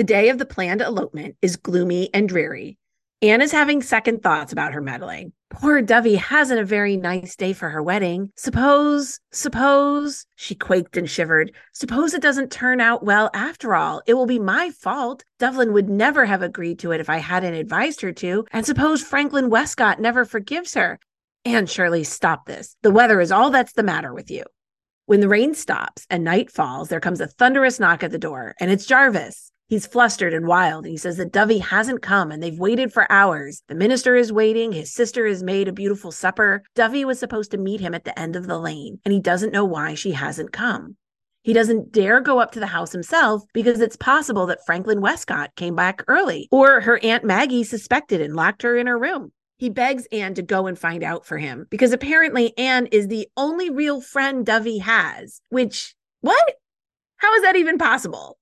The day of the planned elopement is gloomy and dreary. Anne is having second thoughts about her meddling. Poor Dovey hasn't a very nice day for her wedding. Suppose, suppose, she quaked and shivered. Suppose it doesn't turn out well after all. It will be my fault. Dovey would never have agreed to it if I hadn't advised her to. And suppose Franklin Westcott never forgives her. Anne Shirley, stop this. The weather is all that's the matter with you. When the rain stops and night falls, there comes a thunderous knock at the door, and it's Jarvis. He's flustered and wild. And he says that Dovey hasn't come and they've waited for hours. The minister is waiting. His sister has made a beautiful supper. Dovey was supposed to meet him at the end of the lane, and he doesn't know why she hasn't come. He doesn't dare go up to the house himself because it's possible that Franklin Westcott came back early or her Aunt Maggie suspected and locked her in her room. He begs Anne to go and find out for him because apparently Anne is the only real friend Dovey has, which, what? How is that even possible?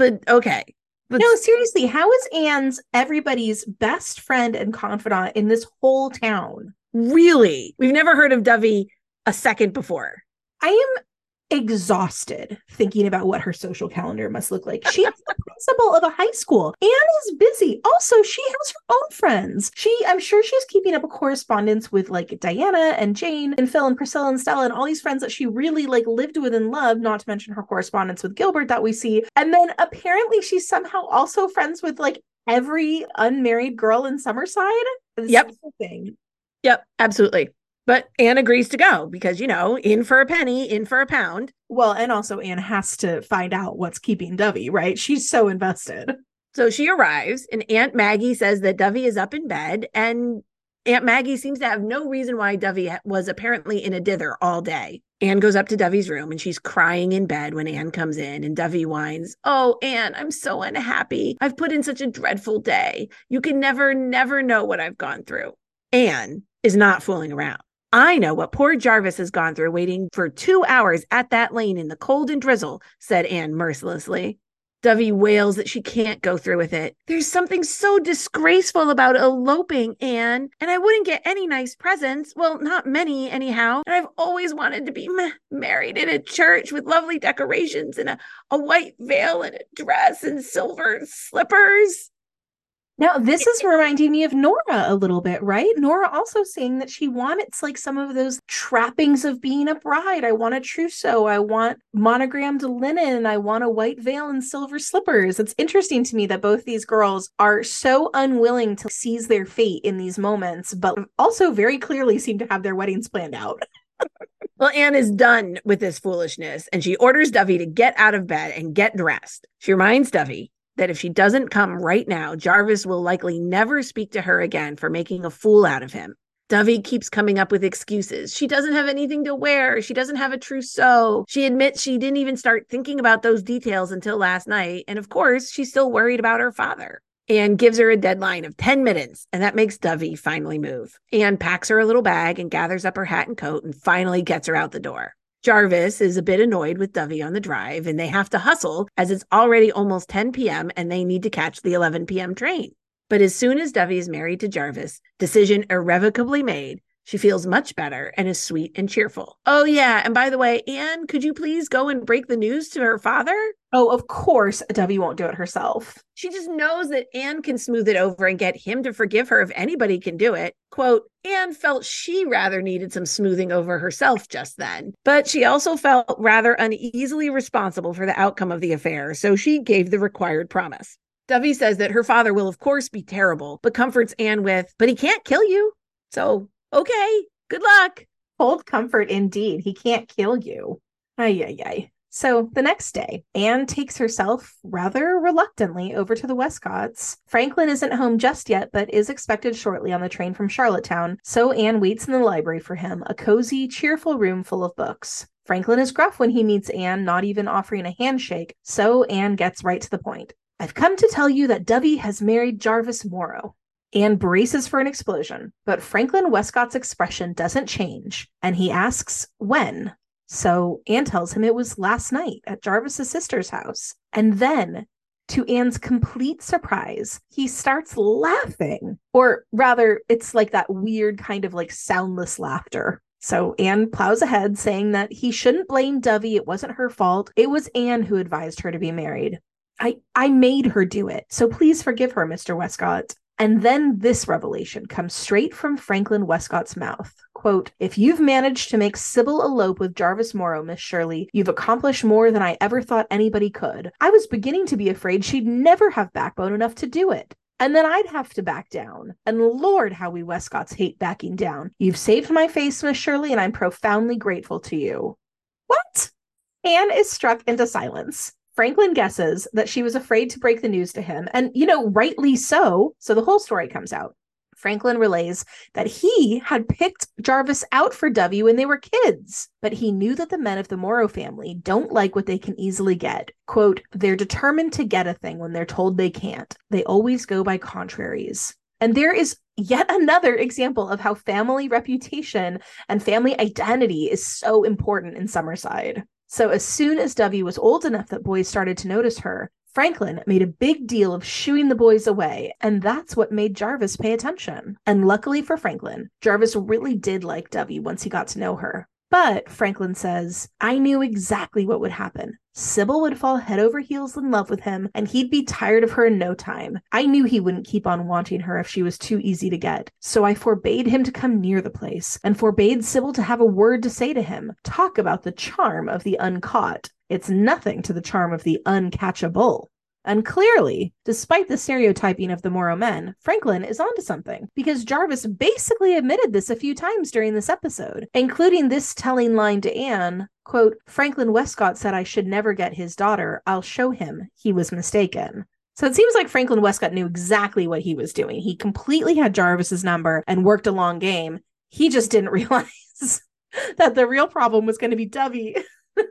But okay. But no, seriously, how is Anne's everybody's best friend and confidant in this whole town? Really? We've never heard of Dovey a second before. I am exhausted thinking about what her social calendar must look like. She principal of a high school. Anne is busy. Also, she has her own friends. She, I'm sure she's keeping up a correspondence with like Diana and Jane and Phil and Priscilla and Stella and all these friends that she really like lived with and loved, not to mention her correspondence with Gilbert that we see. And then apparently she's somehow also friends with like every unmarried girl in Summerside. Yep. Thing. Yep, absolutely. But Anne agrees to go because, you know, in for a penny, in for a pound. Well, and also Anne has to find out what's keeping Dovey, right? She's so invested. So she arrives, and Aunt Maggie says that Dovey is up in bed, and Aunt Maggie seems to have no reason why Dovey was apparently in a dither all day. Anne goes up to Dovey's room and she's crying in bed when Anne comes in, and Dovey whines, Oh, Anne, I'm so unhappy. I've put in such a dreadful day. You can never, never know what I've gone through. Anne is not fooling around. I know what poor Jarvis has gone through waiting for two hours at that lane in the cold and drizzle, said Anne mercilessly. Dovey wails that she can't go through with it. There's something so disgraceful about eloping, Anne, and I wouldn't get any nice presents. Well, not many, anyhow. And I've always wanted to be married in a church with lovely decorations and a, a white veil and a dress and silver slippers. Now, this is reminding me of Nora a little bit, right? Nora also saying that she wants like some of those trappings of being a bride. I want a trousseau. I want monogrammed linen. I want a white veil and silver slippers. It's interesting to me that both these girls are so unwilling to seize their fate in these moments, but also very clearly seem to have their weddings planned out. Well, Anne is done with this foolishness and she orders Dovey to get out of bed and get dressed. She reminds Dovey that if she doesn't come right now, Jarvis will likely never speak to her again for making a fool out of him. Dovey keeps coming up with excuses. She doesn't have anything to wear. She doesn't have a trousseau. She admits she didn't even start thinking about those details until last night. And of course, she's still worried about her father. Anne gives her a deadline of 10 minutes, and that makes Dovey finally move. Anne packs her a little bag and gathers up her hat and coat and finally gets her out the door. Jarvis is a bit annoyed with Dovey on the drive, and they have to hustle as it's already almost 10 p.m. and they need to catch the 11 p.m. train. But as soon as Dovey is married to Jarvis, decision irrevocably made, she feels much better and is sweet and cheerful. Oh, yeah. And by the way, Anne, could you please go and break the news to her father? Oh, of course, Dovey won't do it herself. She just knows that Anne can smooth it over and get him to forgive her if anybody can do it. Quote, Anne felt she rather needed some smoothing over herself just then, but she also felt rather uneasily responsible for the outcome of the affair, so she gave the required promise. Dovey says that her father will, of course, be terrible, but comforts Anne with, but he can't kill you. So okay, good luck. Hold comfort indeed. He can't kill you. Ay, ay, ay. So the next day, Anne takes herself rather reluctantly over to the Westcotts. Franklin isn't home just yet, but is expected shortly on the train from Charlottetown, so Anne waits in the library for him, a cozy, cheerful room full of books. Franklin is gruff when he meets Anne, not even offering a handshake, so Anne gets right to the point. I've come to tell you that Dovey has married Jarvis Morrow. Anne braces for an explosion, but Franklin Westcott's expression doesn't change, and he asks when. So Anne tells him it was last night at Jarvis's sister's house. And then to Anne's complete surprise, he starts laughing. Or rather, it's like that weird kind of like soundless laughter. So Anne plows ahead, saying that he shouldn't blame Dovey. It wasn't her fault. It was Anne who advised her to be married. I, I made her do it. So please forgive her, Mr. Westcott. And then this revelation comes straight from Franklin Westcott's mouth. Quote, if you've managed to make Sybil elope with Jarvis Morrow, Miss Shirley, you've accomplished more than I ever thought anybody could. I was beginning to be afraid she'd never have backbone enough to do it. And then I'd have to back down. And Lord, how we Westcotts hate backing down. You've saved my face, Miss Shirley, and I'm profoundly grateful to you. What? Anne is struck into silence. Franklin guesses that she was afraid to break the news to him, and, you know, rightly so. So the whole story comes out. Franklin relays that he had picked Jarvis out for Dovey when they were kids, but he knew that the men of the Morrow family don't like what they can easily get. Quote, they're determined to get a thing when they're told they can't. They always go by contraries. And there is yet another example of how family reputation and family identity is so important in Summerside. So as soon as Dovey was old enough that boys started to notice her, Franklin made a big deal of shooing the boys away, and that's what made Jarvis pay attention. And luckily for Franklin, Jarvis really did like Dovey once he got to know her. But Franklin says, I knew exactly what would happen. Sybil would fall head over heels in love with him, and he'd be tired of her in no time. I knew he wouldn't keep on wanting her if she was too easy to get. So I forbade him to come near the place, and forbade Sybil to have a word to say to him. Talk about the charm of the uncaught. It's nothing to the charm of the uncatchable. And clearly, despite the stereotyping of the Morrow men, Franklin is onto something because Jarvis basically admitted this a few times during this episode, including this telling line to Anne, quote, Franklin Westcott said I should never get his daughter. I'll show him he was mistaken. So it seems like Franklin Westcott knew exactly what he was doing. He completely had Jarvis's number and worked a long game. He just didn't realize that the real problem was going to be Dovey.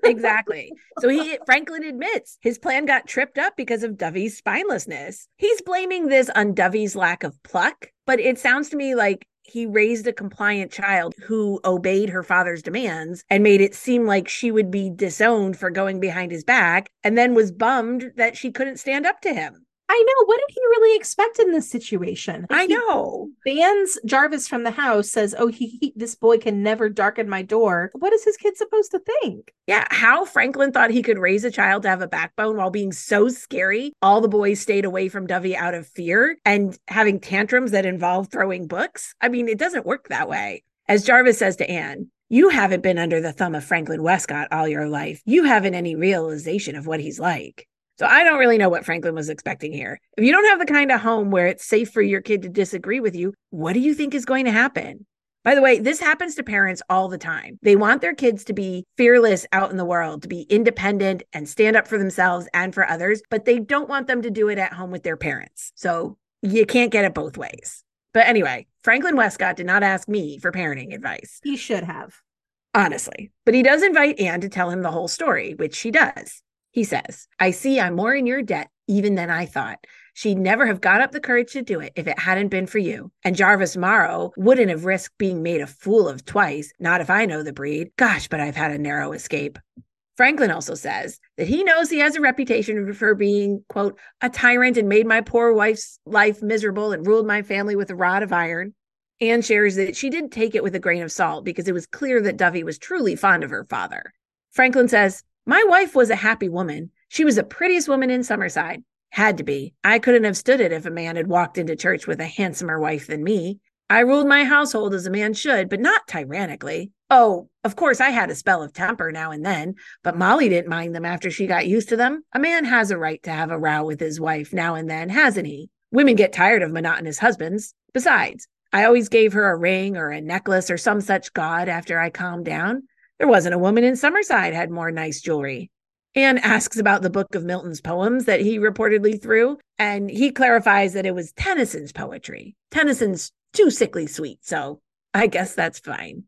exactly. So he Franklin admits his plan got tripped up because of Dovey's spinelessness. He's blaming this on Dovey's lack of pluck, but it sounds to me like he raised a compliant child who obeyed her father's demands and made it seem like she would be disowned for going behind his back and then was bummed that she couldn't stand up to him. I know. What did he really expect in this situation? I know. Bans Jarvis from the house, says, "Oh, he, he, this boy can never darken my door." What is his kid supposed to think? Yeah, how Franklin thought he could raise a child to have a backbone while being so scary. All the boys stayed away from Dovey out of fear and having tantrums that involve throwing books. I mean, it doesn't work that way. As Jarvis says to Anne, you haven't been under the thumb of Franklin Westcott all your life. You haven't any realization of what he's like. So I don't really know what Franklin was expecting here. If you don't have the kind of home where it's safe for your kid to disagree with you, what do you think is going to happen? By the way, this happens to parents all the time. They want their kids to be fearless out in the world, to be independent and stand up for themselves and for others, but they don't want them to do it at home with their parents. So you can't get it both ways. But anyway, Franklin Westcott did not ask me for parenting advice. He should have. Honestly. But he does invite Anne to tell him the whole story, which she does. He says, I see I'm more in your debt even than I thought. She'd never have got up the courage to do it if it hadn't been for you. And Jarvis Morrow wouldn't have risked being made a fool of twice, not if I know the breed. Gosh, but I've had a narrow escape. Franklin also says that he knows he has a reputation for being, quote, a tyrant and made my poor wife's life miserable and ruled my family with a rod of iron. Anne shares that she did take it with a grain of salt because it was clear that Dovey was truly fond of her father. Franklin says, my wife was a happy woman. She was the prettiest woman in Summerside. Had to be. I couldn't have stood it if a man had walked into church with a handsomer wife than me. I ruled my household as a man should, but not tyrannically. Oh, of course, I had a spell of temper now and then, but Molly didn't mind them after she got used to them. A man has a right to have a row with his wife now and then, hasn't he? Women get tired of monotonous husbands. Besides, I always gave her a ring or a necklace or some such god after I calmed down. There wasn't a woman in Summerside had more nice jewelry. Anne asks about the book of Milton's poems that he reportedly threw, and he clarifies that it was Tennyson's poetry. Tennyson's too sickly sweet, so I guess that's fine.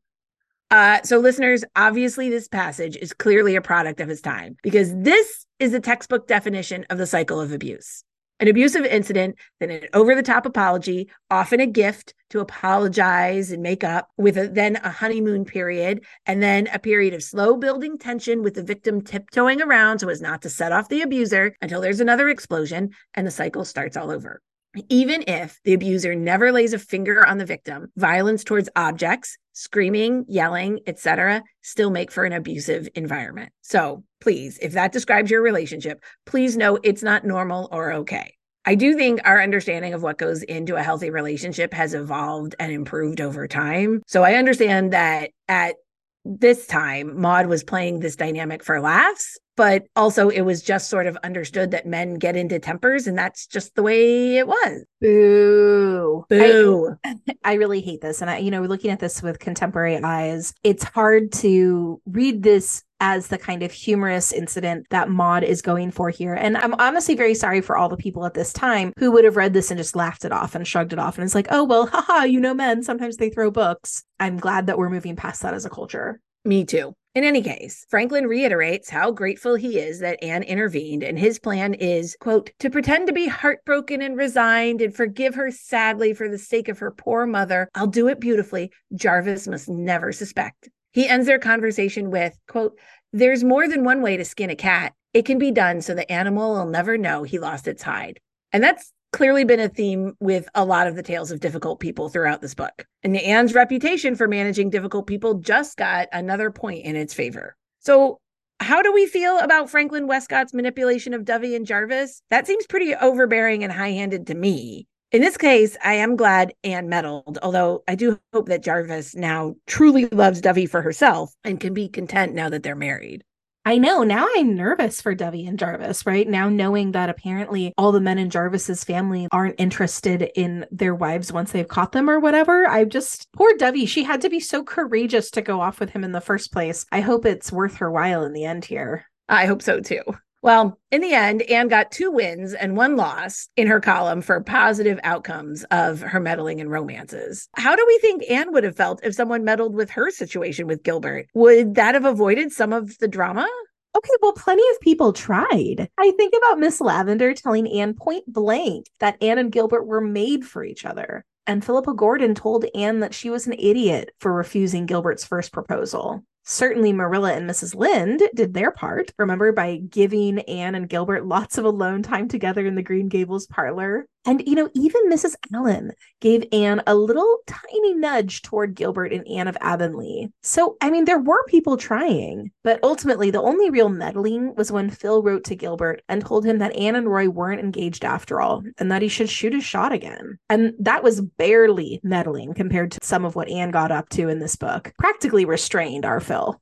Uh, so, listeners, obviously, this passage is clearly a product of his time because this is the textbook definition of the cycle of abuse. An abusive incident, then an over the top apology, often a gift to apologize and make up, with a, then a honeymoon period, and then a period of slow building tension with the victim tiptoeing around so as not to set off the abuser until there's another explosion and the cycle starts all over. Even if the abuser never lays a finger on the victim, violence towards objects, screaming, yelling, etc., still make for an abusive environment. So, please, if that describes your relationship, please know it's not normal or okay. I do think our understanding of what goes into a healthy relationship has evolved and improved over time. So I understand that at this time, Maud was playing this dynamic for laughs, but also it was just sort of understood that men get into tempers and that's just the way it was. Boo. Boo. I, I really hate this. And I, you know, looking at this with contemporary eyes, it's hard to read this as the kind of humorous incident that Maud is going for here. And I'm honestly very sorry for all the people at this time who would have read this and just laughed it off and shrugged it off. And it's like, oh, well, haha, you know, men, sometimes they throw books. I'm glad that we're moving past that as a culture. Me too. In any case, Franklin reiterates how grateful he is that Anne intervened, and his plan is, quote, to pretend to be heartbroken and resigned and forgive her sadly for the sake of her poor mother. I'll do it beautifully. Jarvis must never suspect. He ends their conversation with, quote, There's more than one way to skin a cat. It can be done so the animal will never know he lost its hide. And that's clearly been a theme with a lot of the tales of difficult people throughout this book. And Anne's reputation for managing difficult people just got another point in its favor. So, how do we feel about Franklin Westcott's manipulation of Dovey and Jarvis? That seems pretty overbearing and high handed to me. In this case, I am glad Anne meddled, although I do hope that Jarvis now truly loves Dovey for herself and can be content now that they're married. I know. Now I'm nervous for Dovey and Jarvis, right? Now knowing that apparently all the men in Jarvis's family aren't interested in their wives once they've caught them or whatever. I just poor Dovey, she had to be so courageous to go off with him in the first place. I hope it's worth her while in the end here. I hope so too. Well, in the end, Anne got two wins and one loss in her column for positive outcomes of her meddling in romances. How do we think Anne would have felt if someone meddled with her situation with Gilbert? Would that have avoided some of the drama? Okay, well, plenty of people tried. I think about Miss Lavender telling Anne point blank that Anne and Gilbert were made for each other. And Philippa Gordon told Anne that she was an idiot for refusing Gilbert's first proposal. Certainly, Marilla and Mrs. Lynde did their part, remember, by giving Anne and Gilbert lots of alone time together in the Green Gables parlor. And, you know, even Mrs. Allan gave Anne a little tiny nudge toward Gilbert and Anne of Avonlea. So, I mean, there were people trying, but ultimately, the only real meddling was when Phil wrote to Gilbert and told him that Anne and Roy weren't engaged after all and that he should shoot his shot again. And that was barely meddling compared to some of what Anne got up to in this book. Practically restrained our Phil.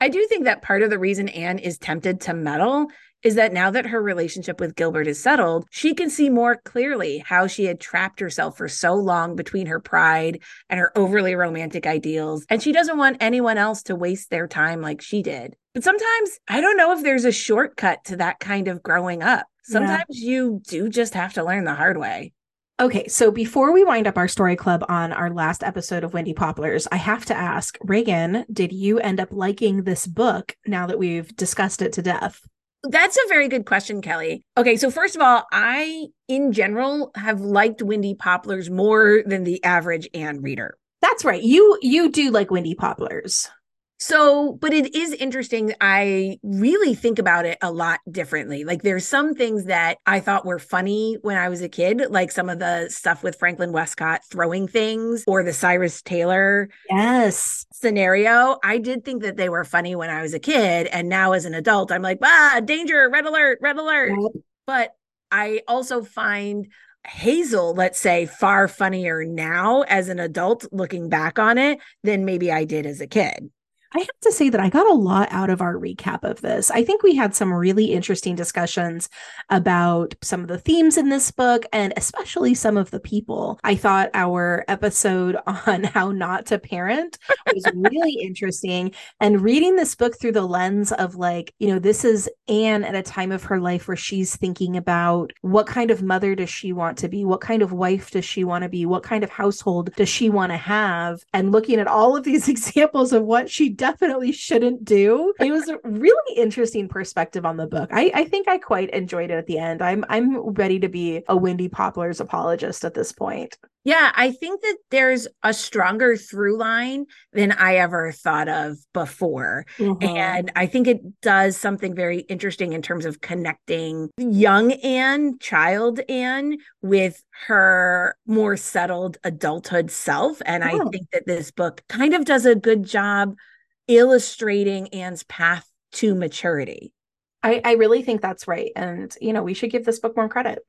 I do think that part of the reason Anne is tempted to meddle is that now that her relationship with Gilbert is settled, she can see more clearly how she had trapped herself for so long between her pride and her overly romantic ideals. And she doesn't want anyone else to waste their time like she did. But sometimes I don't know if there's a shortcut to that kind of growing up. Sometimes yeah. you do just have to learn the hard way. Okay, so before we wind up our story club on our last episode of Windy Poplars, I have to ask Ragon, did you end up liking this book now that we've discussed it to death? That's a very good question, Kelly. Okay, so first of all, I in general have liked Windy Poplars more than the average Anne reader. That's right. You you do like Windy Poplars. So, but it is interesting. I really think about it a lot differently. Like, there's some things that I thought were funny when I was a kid, like some of the stuff with Franklin Westcott throwing things or the Cyrus Taylor yes scenario. I did think that they were funny when I was a kid. And now as an adult, I'm like, ah, danger, red alert, red alert. Yep. But I also find Hazel, let's say, far funnier now as an adult looking back on it than maybe I did as a kid. I have to say that I got a lot out of our recap of this. I think we had some really interesting discussions about some of the themes in this book and especially some of the people. I thought our episode on how not to parent was really interesting. And reading this book through the lens of like, you know, this is Anne at a time of her life where she's thinking about what kind of mother does she want to be? What kind of wife does she want to be? What kind of household does she want to have? And looking at all of these examples of what she definitely shouldn't do. It was a really interesting perspective on the book. I, I think I quite enjoyed it at the end. I'm I'm ready to be a Windy Poplar's apologist at this point. Yeah, I think that there's a stronger through line than I ever thought of before. Mm-hmm. And I think it does something very interesting in terms of connecting young Anne, child Anne, with her more settled adulthood self. And oh. I think that this book kind of does a good job illustrating Anne's path to maturity. I, I really think that's right. And, you know, we should give this book more credit.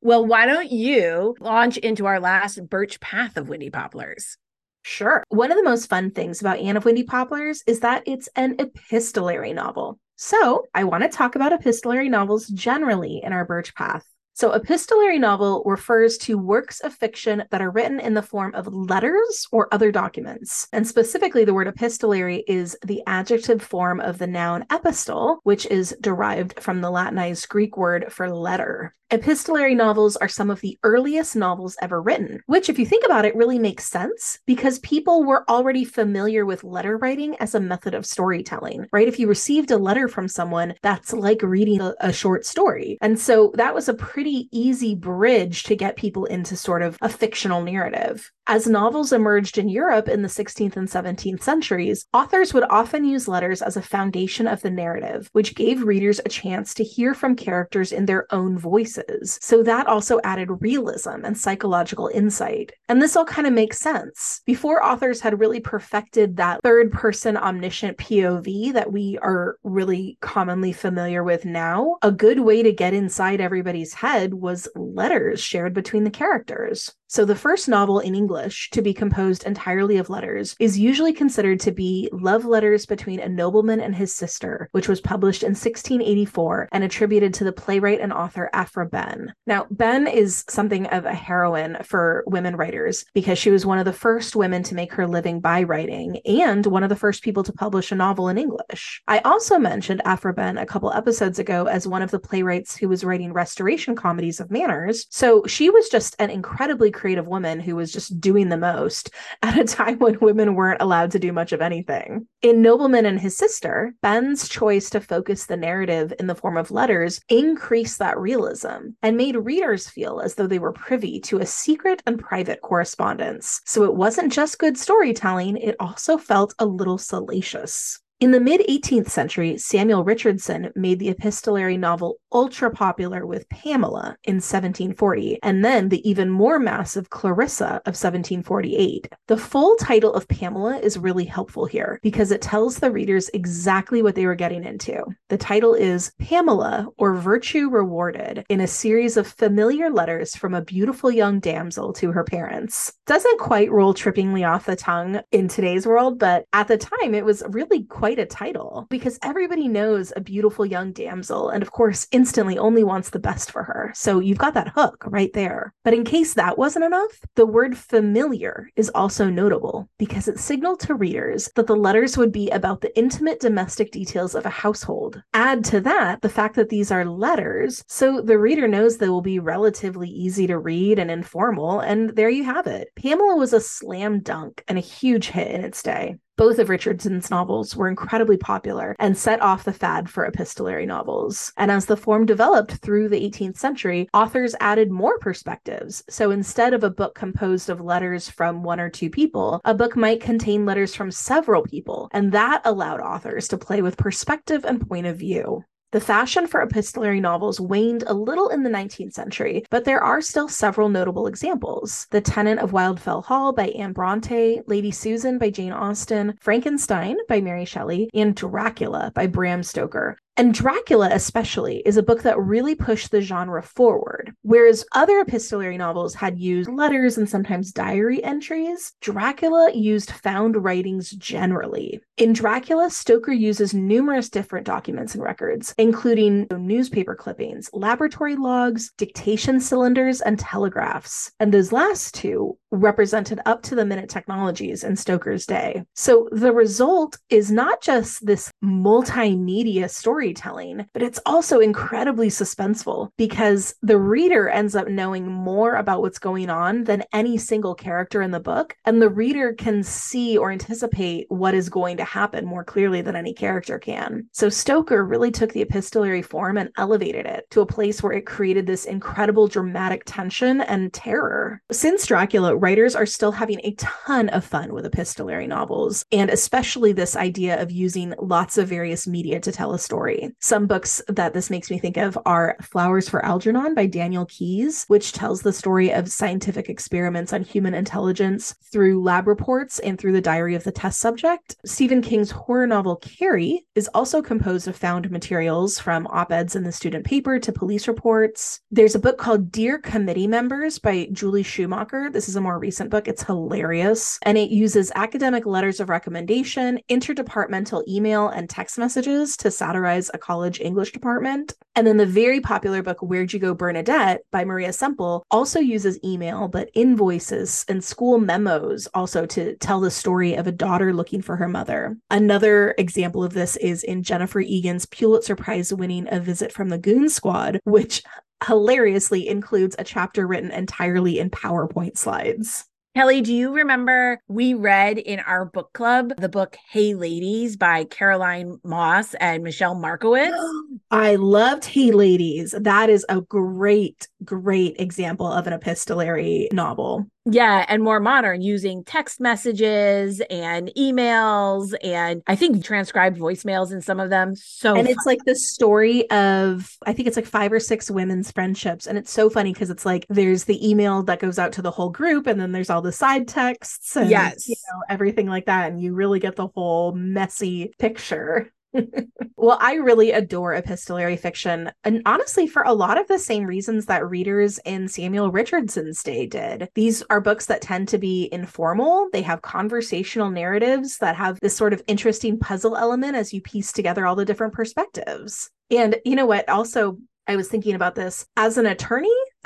Well, why don't you launch into our last birch path of Windy Poplars? Sure. One of the most fun things about Anne of Windy Poplars is that it's an epistolary novel. So I want to talk about epistolary novels generally in our birch path. So, epistolary novel refers to works of fiction that are written in the form of letters or other documents. And specifically, the word epistolary is the adjective form of the noun epistle, which is derived from the Latinized Greek word for letter. Epistolary novels are some of the earliest novels ever written, which, if you think about it, really makes sense because people were already familiar with letter writing as a method of storytelling, right? If you received a letter from someone, that's like reading a, a short story. And so that was a pretty easy bridge to get people into sort of a fictional narrative. As novels emerged in Europe in the 16th and 17th centuries, authors would often use letters as a foundation of the narrative, which gave readers a chance to hear from characters in their own voices. So that also added realism and psychological insight. And this all kind of makes sense. Before authors had really perfected that third person omniscient POV that we are really commonly familiar with now, a good way to get inside everybody's head was letters shared between the characters. So, the first novel in English to be composed entirely of letters is usually considered to be Love Letters Between a Nobleman and His Sister, which was published in 1684 and attributed to the playwright and author Aphra Behn. Now, Behn is something of a heroine for women writers because she was one of the first women to make her living by writing and one of the first people to publish a novel in English. I also mentioned Aphra Behn a couple episodes ago as one of the playwrights who was writing restoration comedies of manners. So, she was just an incredibly creative woman who was just doing the most at a time when women weren't allowed to do much of anything. In Nobleman and His Sister, Behn's choice to focus the narrative in the form of letters increased that realism and made readers feel as though they were privy to a secret and private correspondence. So it wasn't just good storytelling, it also felt a little salacious. In the mid 18th century, Samuel Richardson made the epistolary novel ultra popular with Pamela in 1740, and then the even more massive Clarissa of 1748. The full title of Pamela is really helpful here because it tells the readers exactly what they were getting into. The title is Pamela or Virtue Rewarded in a series of familiar letters from a beautiful young damsel to her parents. Doesn't quite roll trippingly off the tongue in today's world, but at the time it was really quite quite a title because everybody knows a beautiful young damsel and, of course, instantly only wants the best for her. So you've got that hook right there. But in case that wasn't enough, the word familiar is also notable because it signaled to readers that the letters would be about the intimate domestic details of a household. Add to that the fact that these are letters, so the reader knows they will be relatively easy to read and informal, and there you have it. Pamela was a slam dunk and a huge hit in its day. Both of Richardson's novels were incredibly popular and set off the fad for epistolary novels. And as the form developed through the 18th century, authors added more perspectives. So instead of a book composed of letters from one or two people, a book might contain letters from several people. And that allowed authors to play with perspective and point of view. The fashion for epistolary novels waned a little in the 19th century, but there are still several notable examples. The Tenant of Wildfell Hall by Anne Bronte, Lady Susan by Jane Austen, Frankenstein by Mary Shelley, and Dracula by Bram Stoker. And Dracula, especially, is a book that really pushed the genre forward. Whereas other epistolary novels had used letters and sometimes diary entries, Dracula used found writings generally. In Dracula, Stoker uses numerous different documents and records, including newspaper clippings, laboratory logs, dictation cylinders, and telegraphs. And those last two represented up to the minute technologies in Stoker's day. So the result is not just this multimedia story storytelling, but it's also incredibly suspenseful because the reader ends up knowing more about what's going on than any single character in the book. And the reader can see or anticipate what is going to happen more clearly than any character can. So Stoker really took the epistolary form and elevated it to a place where it created this incredible dramatic tension and terror. Since Dracula, writers are still having a ton of fun with epistolary novels, and especially this idea of using lots of various media to tell a story. Some books that this makes me think of are Flowers for Algernon by Daniel Keyes, which tells the story of scientific experiments on human intelligence through lab reports and through the diary of the test subject. Stephen King's horror novel Carrie is also composed of found materials from op eds in the student paper to police reports. There's a book called Dear Committee Members by Julie Schumacher. This is a more recent book. It's hilarious. And it uses academic letters of recommendation, interdepartmental email, and text messages to satirize a college English department. And then the very popular book, Where'd You Go, Bernadette by Maria Semple, also uses email, but invoices and school memos also to tell the story of a daughter looking for her mother. Another example of this is in Jennifer Egan's Pulitzer Prize winning A Visit from the Goon Squad, which hilariously includes a chapter written entirely in PowerPoint slides. Kelly, do you remember we read in our book club the book Hey Ladies by Caroline Moss and Michelle Markowitz? I loved Hey Ladies. That is a great, great example of an epistolary novel. Yeah, and more modern using text messages and emails and I think transcribed voicemails in some of them. So And it's like the story of I think it's like five or six women's friendships and it's so funny because it's like there's the email that goes out to the whole group and then there's all the side texts and yes. you know everything like that and you really get the whole messy picture. well, I really adore epistolary fiction, and honestly, for a lot of the same reasons that readers in Samuel Richardson's day did. These are books that tend to be informal, they have conversational narratives that have this sort of interesting puzzle element as you piece together all the different perspectives. And you know what? Also, I was thinking about this as an attorney.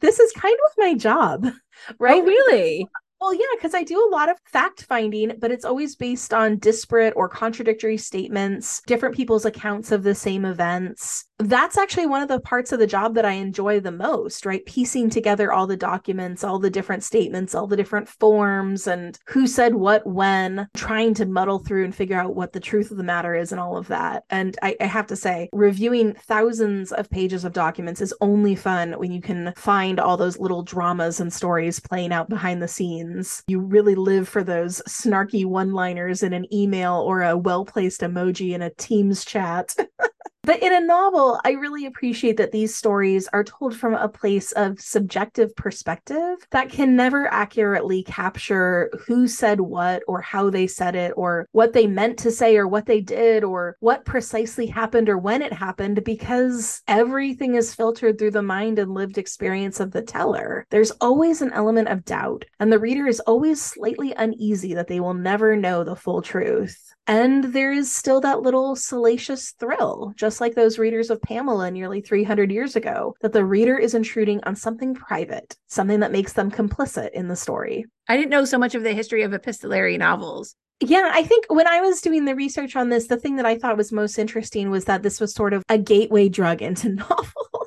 this is kind of my job, right? Oh, really? Well, yeah, because I do a lot of fact finding, but it's always based on disparate or contradictory statements, different people's accounts of the same events. That's actually one of the parts of the job that I enjoy the most, right? Piecing together all the documents, all the different statements, all the different forms, and who said what when, trying to muddle through and figure out what the truth of the matter is and all of that. And I, I have to say, reviewing thousands of pages of documents is only fun when you can find all those little dramas and stories playing out behind the scenes you really live for those snarky one liners in an email or a well placed emoji in a Teams chat. But in a novel, I really appreciate that these stories are told from a place of subjective perspective that can never accurately capture who said what or how they said it or what they meant to say or what they did or what precisely happened or when it happened because everything is filtered through the mind and lived experience of the teller. There's always an element of doubt, and the reader is always slightly uneasy that they will never know the full truth. And there is still that little salacious thrill, just like those readers of Pamela nearly 300 years ago, that the reader is intruding on something private, something that makes them complicit in the story. I didn't know so much of the history of epistolary novels. Yeah, I think when I was doing the research on this, the thing that I thought was most interesting was that this was sort of a gateway drug into novels.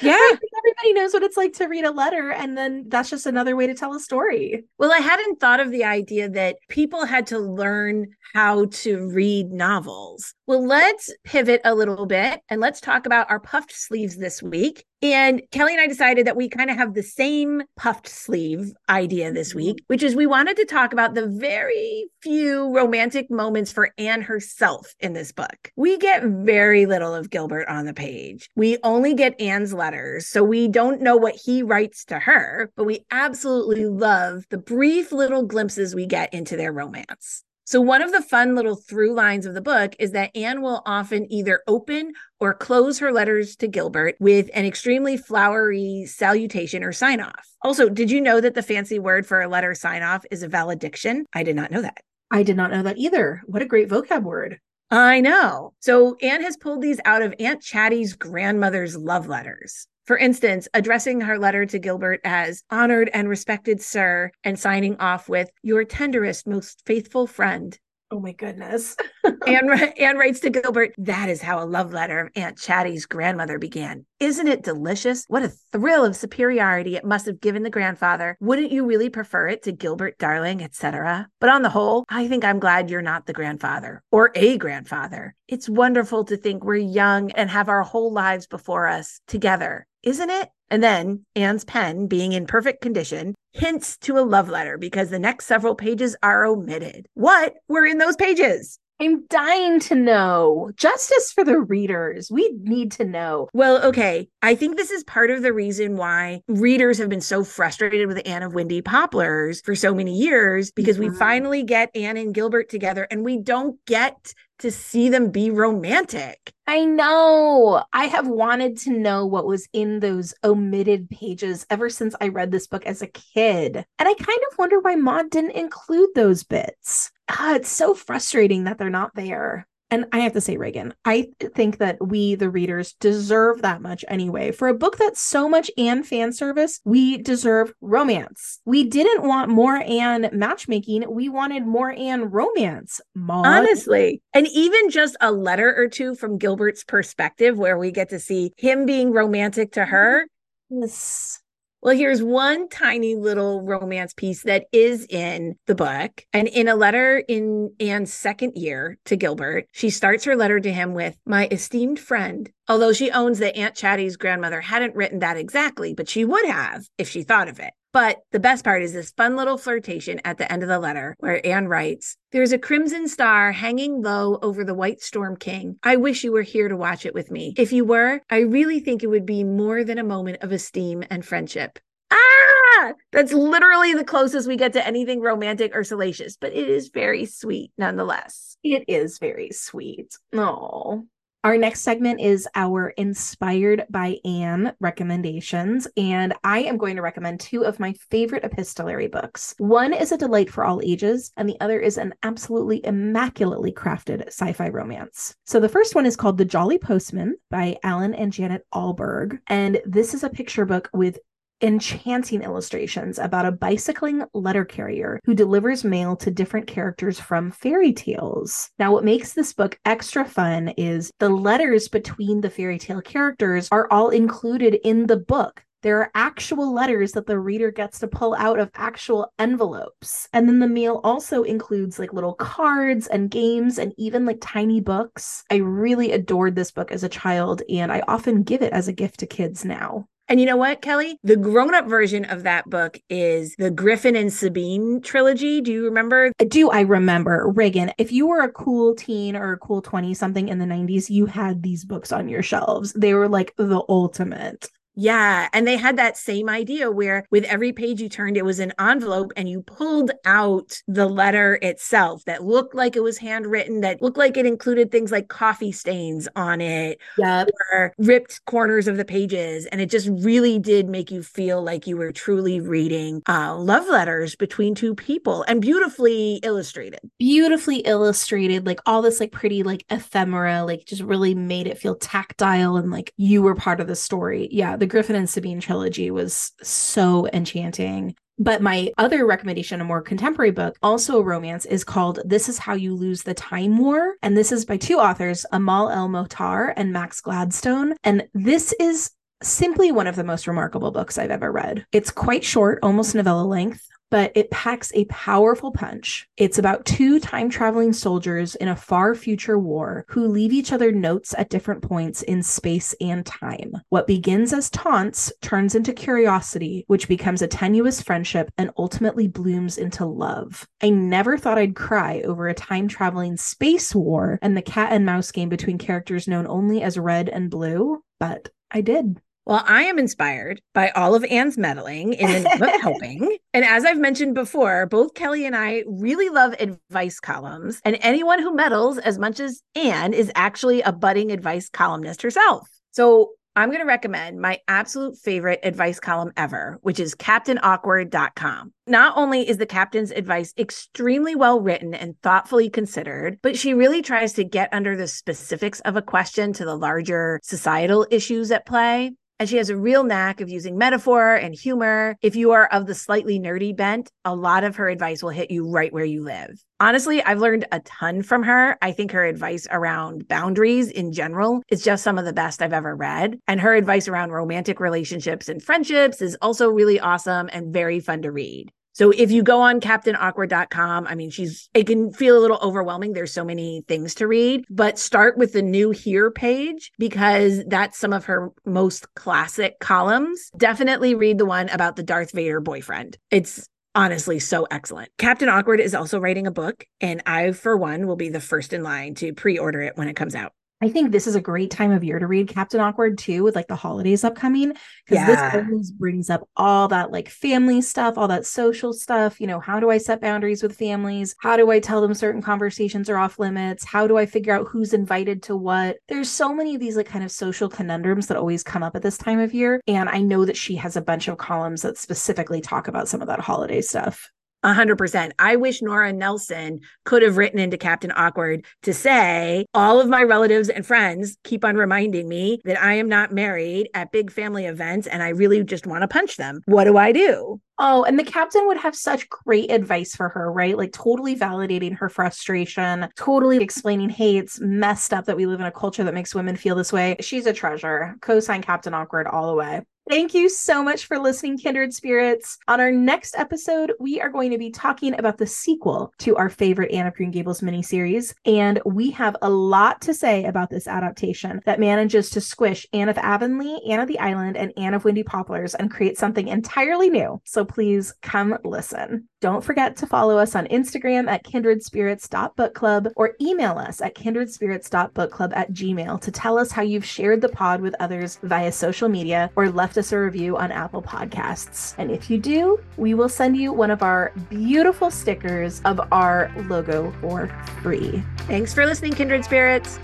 Yeah. Everybody knows what it's like to read a letter, and then that's just another way to tell a story. Well, I hadn't thought of the idea that people had to learn how to read novels. Well, let's pivot a little bit and let's talk about our puffed sleeves this week. And Kelly and I decided that we kind of have the same puffed sleeve idea this mm-hmm. week, which is we wanted to talk about the very few romantic moments for Anne herself in this book. We get very little of Gilbert on the page. We only get Anne's letters, so we don't know what he writes to her, but we absolutely love the brief little glimpses we get into their romance. So, one of the fun little through lines of the book is that Anne will often either open or close her letters to Gilbert with an extremely flowery salutation or sign off. Also, did you know that the fancy word for a letter sign off is a valediction? I did not know that. I did not know that either. What a great vocab word. I know. So, Anne has pulled these out of Aunt Chatty's grandmother's love letters. For instance, addressing her letter to Gilbert as honored and respected sir, and signing off with your tenderest, most faithful friend. Oh my goodness. Anne, Anne writes to Gilbert, that is how a love letter of Aunt Chatty's grandmother began. Isn't it delicious? What a thrill of superiority it must have given the grandfather. Wouldn't you really prefer it to Gilbert Darling, etc.? But on the whole, I think I'm glad you're not the grandfather or a grandfather. It's wonderful to think we're young and have our whole lives before us together, isn't it? And then Anne's pen, being in perfect condition, hints to a love letter because the next several pages are omitted. What were in those pages? I'm dying to know. Justice for the readers. We need to know. Well, okay. I think this is part of the reason why readers have been so frustrated with Anne of Windy Poplars for so many years because mm-hmm. we finally get Anne and Gilbert together and we don't get to see them be romantic. I know. I have wanted to know what was in those omitted pages ever since I read this book as a kid. And I kind of wonder why Maud didn't include those bits ah, it's so frustrating that they're not there. And I have to say, Ragon, I think that we, the readers, deserve that much anyway. For a book that's so much Anne fan service, we deserve romance. We didn't want more Anne matchmaking. We wanted more Anne romance. Maud. Honestly. And even just a letter or two from Gilbert's perspective, where we get to see him being romantic to her. Yes. Well, here's one tiny little romance piece that is in the book. And in a letter in Anne's second year to Gilbert, she starts her letter to him with, My esteemed friend. Although she owns that Aunt Chatty's grandmother hadn't written that exactly, but she would have if she thought of it. But the best part is this fun little flirtation at the end of the letter where Anne writes, There's a crimson star hanging low over the white storm king. I wish you were here to watch it with me. If you were, I really think it would be more than a moment of esteem and friendship. Ah, that's literally the closest we get to anything romantic or salacious, but it is very sweet nonetheless. It is very sweet. Oh. Our next segment is our Inspired by Anne recommendations, and I am going to recommend two of my favorite epistolary books. One is a delight for all ages, and the other is an absolutely immaculately crafted sci fi romance. So the first one is called The Jolly Postman by Allan and Janet Ahlberg. and this is a picture book with enchanting illustrations about a bicycling letter carrier who delivers mail to different characters from fairy tales. Now, what makes this book extra fun is the letters between the fairy tale characters are all included in the book. There are actual letters that the reader gets to pull out of actual envelopes. And then the mail also includes like little cards and games and even like tiny books. I really adored this book as a child, and I often give it as a gift to kids now. And you know what, Kelly? The grown up version of that book is the Griffin and Sabine trilogy. Do you remember? Do I remember? Ragon, if you were a cool teen or a cool 20 something in the 90s, you had these books on your shelves. They were like the ultimate. Yeah. And they had that same idea where with every page you turned, it was an envelope and you pulled out the letter itself that looked like it was handwritten, that looked like it included things like coffee stains on it yep. or ripped corners of the pages. And it just really did make you feel like you were truly reading uh, love letters between two people and beautifully illustrated. Beautifully illustrated, like all this like pretty like ephemera, like just really made it feel tactile and like you were part of the story. Yeah the Griffin and Sabine trilogy was so enchanting. But my other recommendation, a more contemporary book, also a romance, is called This Is How You Lose the Time War. And this is by two authors, Amal El Mohtar and Max Gladstone. And this is simply one of the most remarkable books I've ever read. It's quite short, almost novella length but it packs a powerful punch. It's about two time traveling soldiers in a far future war who leave each other notes at different points in space and time. What begins as taunts turns into curiosity, which becomes a tenuous friendship and ultimately blooms into love. I never thought I'd cry over a time traveling space war and the cat and mouse game between characters known only as red and blue, but I did. Well, I am inspired by all of Anne's meddling in the name of helping. And as I've mentioned before, both Kelly and I really love advice columns. And anyone who meddles as much as Anne is actually a budding advice columnist herself. So I'm going to recommend my absolute favorite advice column ever, which is CaptainAwkward.com. Not only is the captain's advice extremely well written and thoughtfully considered, but she really tries to get under the specifics of a question to the larger societal issues at play. And she has a real knack of using metaphor and humor. If you are of the slightly nerdy bent, a lot of her advice will hit you right where you live. Honestly, I've learned a ton from her. I think her advice around boundaries in general is just some of the best I've ever read. And her advice around romantic relationships and friendships is also really awesome and very fun to read. So if you go on captainawkward.com, I mean, she's, it can feel a little overwhelming. There's so many things to read, but start with the new here page because that's some of her most classic columns. Definitely read the one about the Darth Vader boyfriend. It's honestly so excellent. Captain Awkward is also writing a book, and I, for one, will be the first in line to pre order it when it comes out. I think this is a great time of year to read Captain Awkward too, with like the holidays upcoming, because yeah. this always brings up all that like family stuff, all that social stuff. You know, how do I set boundaries with families? How do I tell them certain conversations are off limits? How do I figure out who's invited to what? There's so many of these like kind of social conundrums that always come up at this time of year. And I know that she has a bunch of columns that specifically talk about some of that holiday stuff. A hundred percent. I wish Nora Nelson could have written into Captain Awkward to say, all of my relatives and friends keep on reminding me that I am not married at big family events and I really just want to punch them. What do I do? Oh, and the captain would have such great advice for her, right? Like totally validating her frustration, totally explaining, hey, it's messed up that we live in a culture that makes women feel this way. She's a treasure. Co sign Captain Awkward all the way. Thank you so much for listening, Kindred Spirits. On our next episode, we are going to be talking about the sequel to our favorite Anne of Green Gables miniseries. And we have a lot to say about this adaptation that manages to squish Anne of Avonlea, Anne of the Island, and Anne of Windy Poplars and create something entirely new. So please come listen. Don't forget to follow us on Instagram at kindredspirits.bookclub or email us at kindredspirits.bookclub at gmail to tell us how you've shared the pod with others via social media or left us a review on Apple Podcasts. And if you do, we will send you one of our beautiful stickers of our logo for free. Thanks for listening, Kindred Spirits.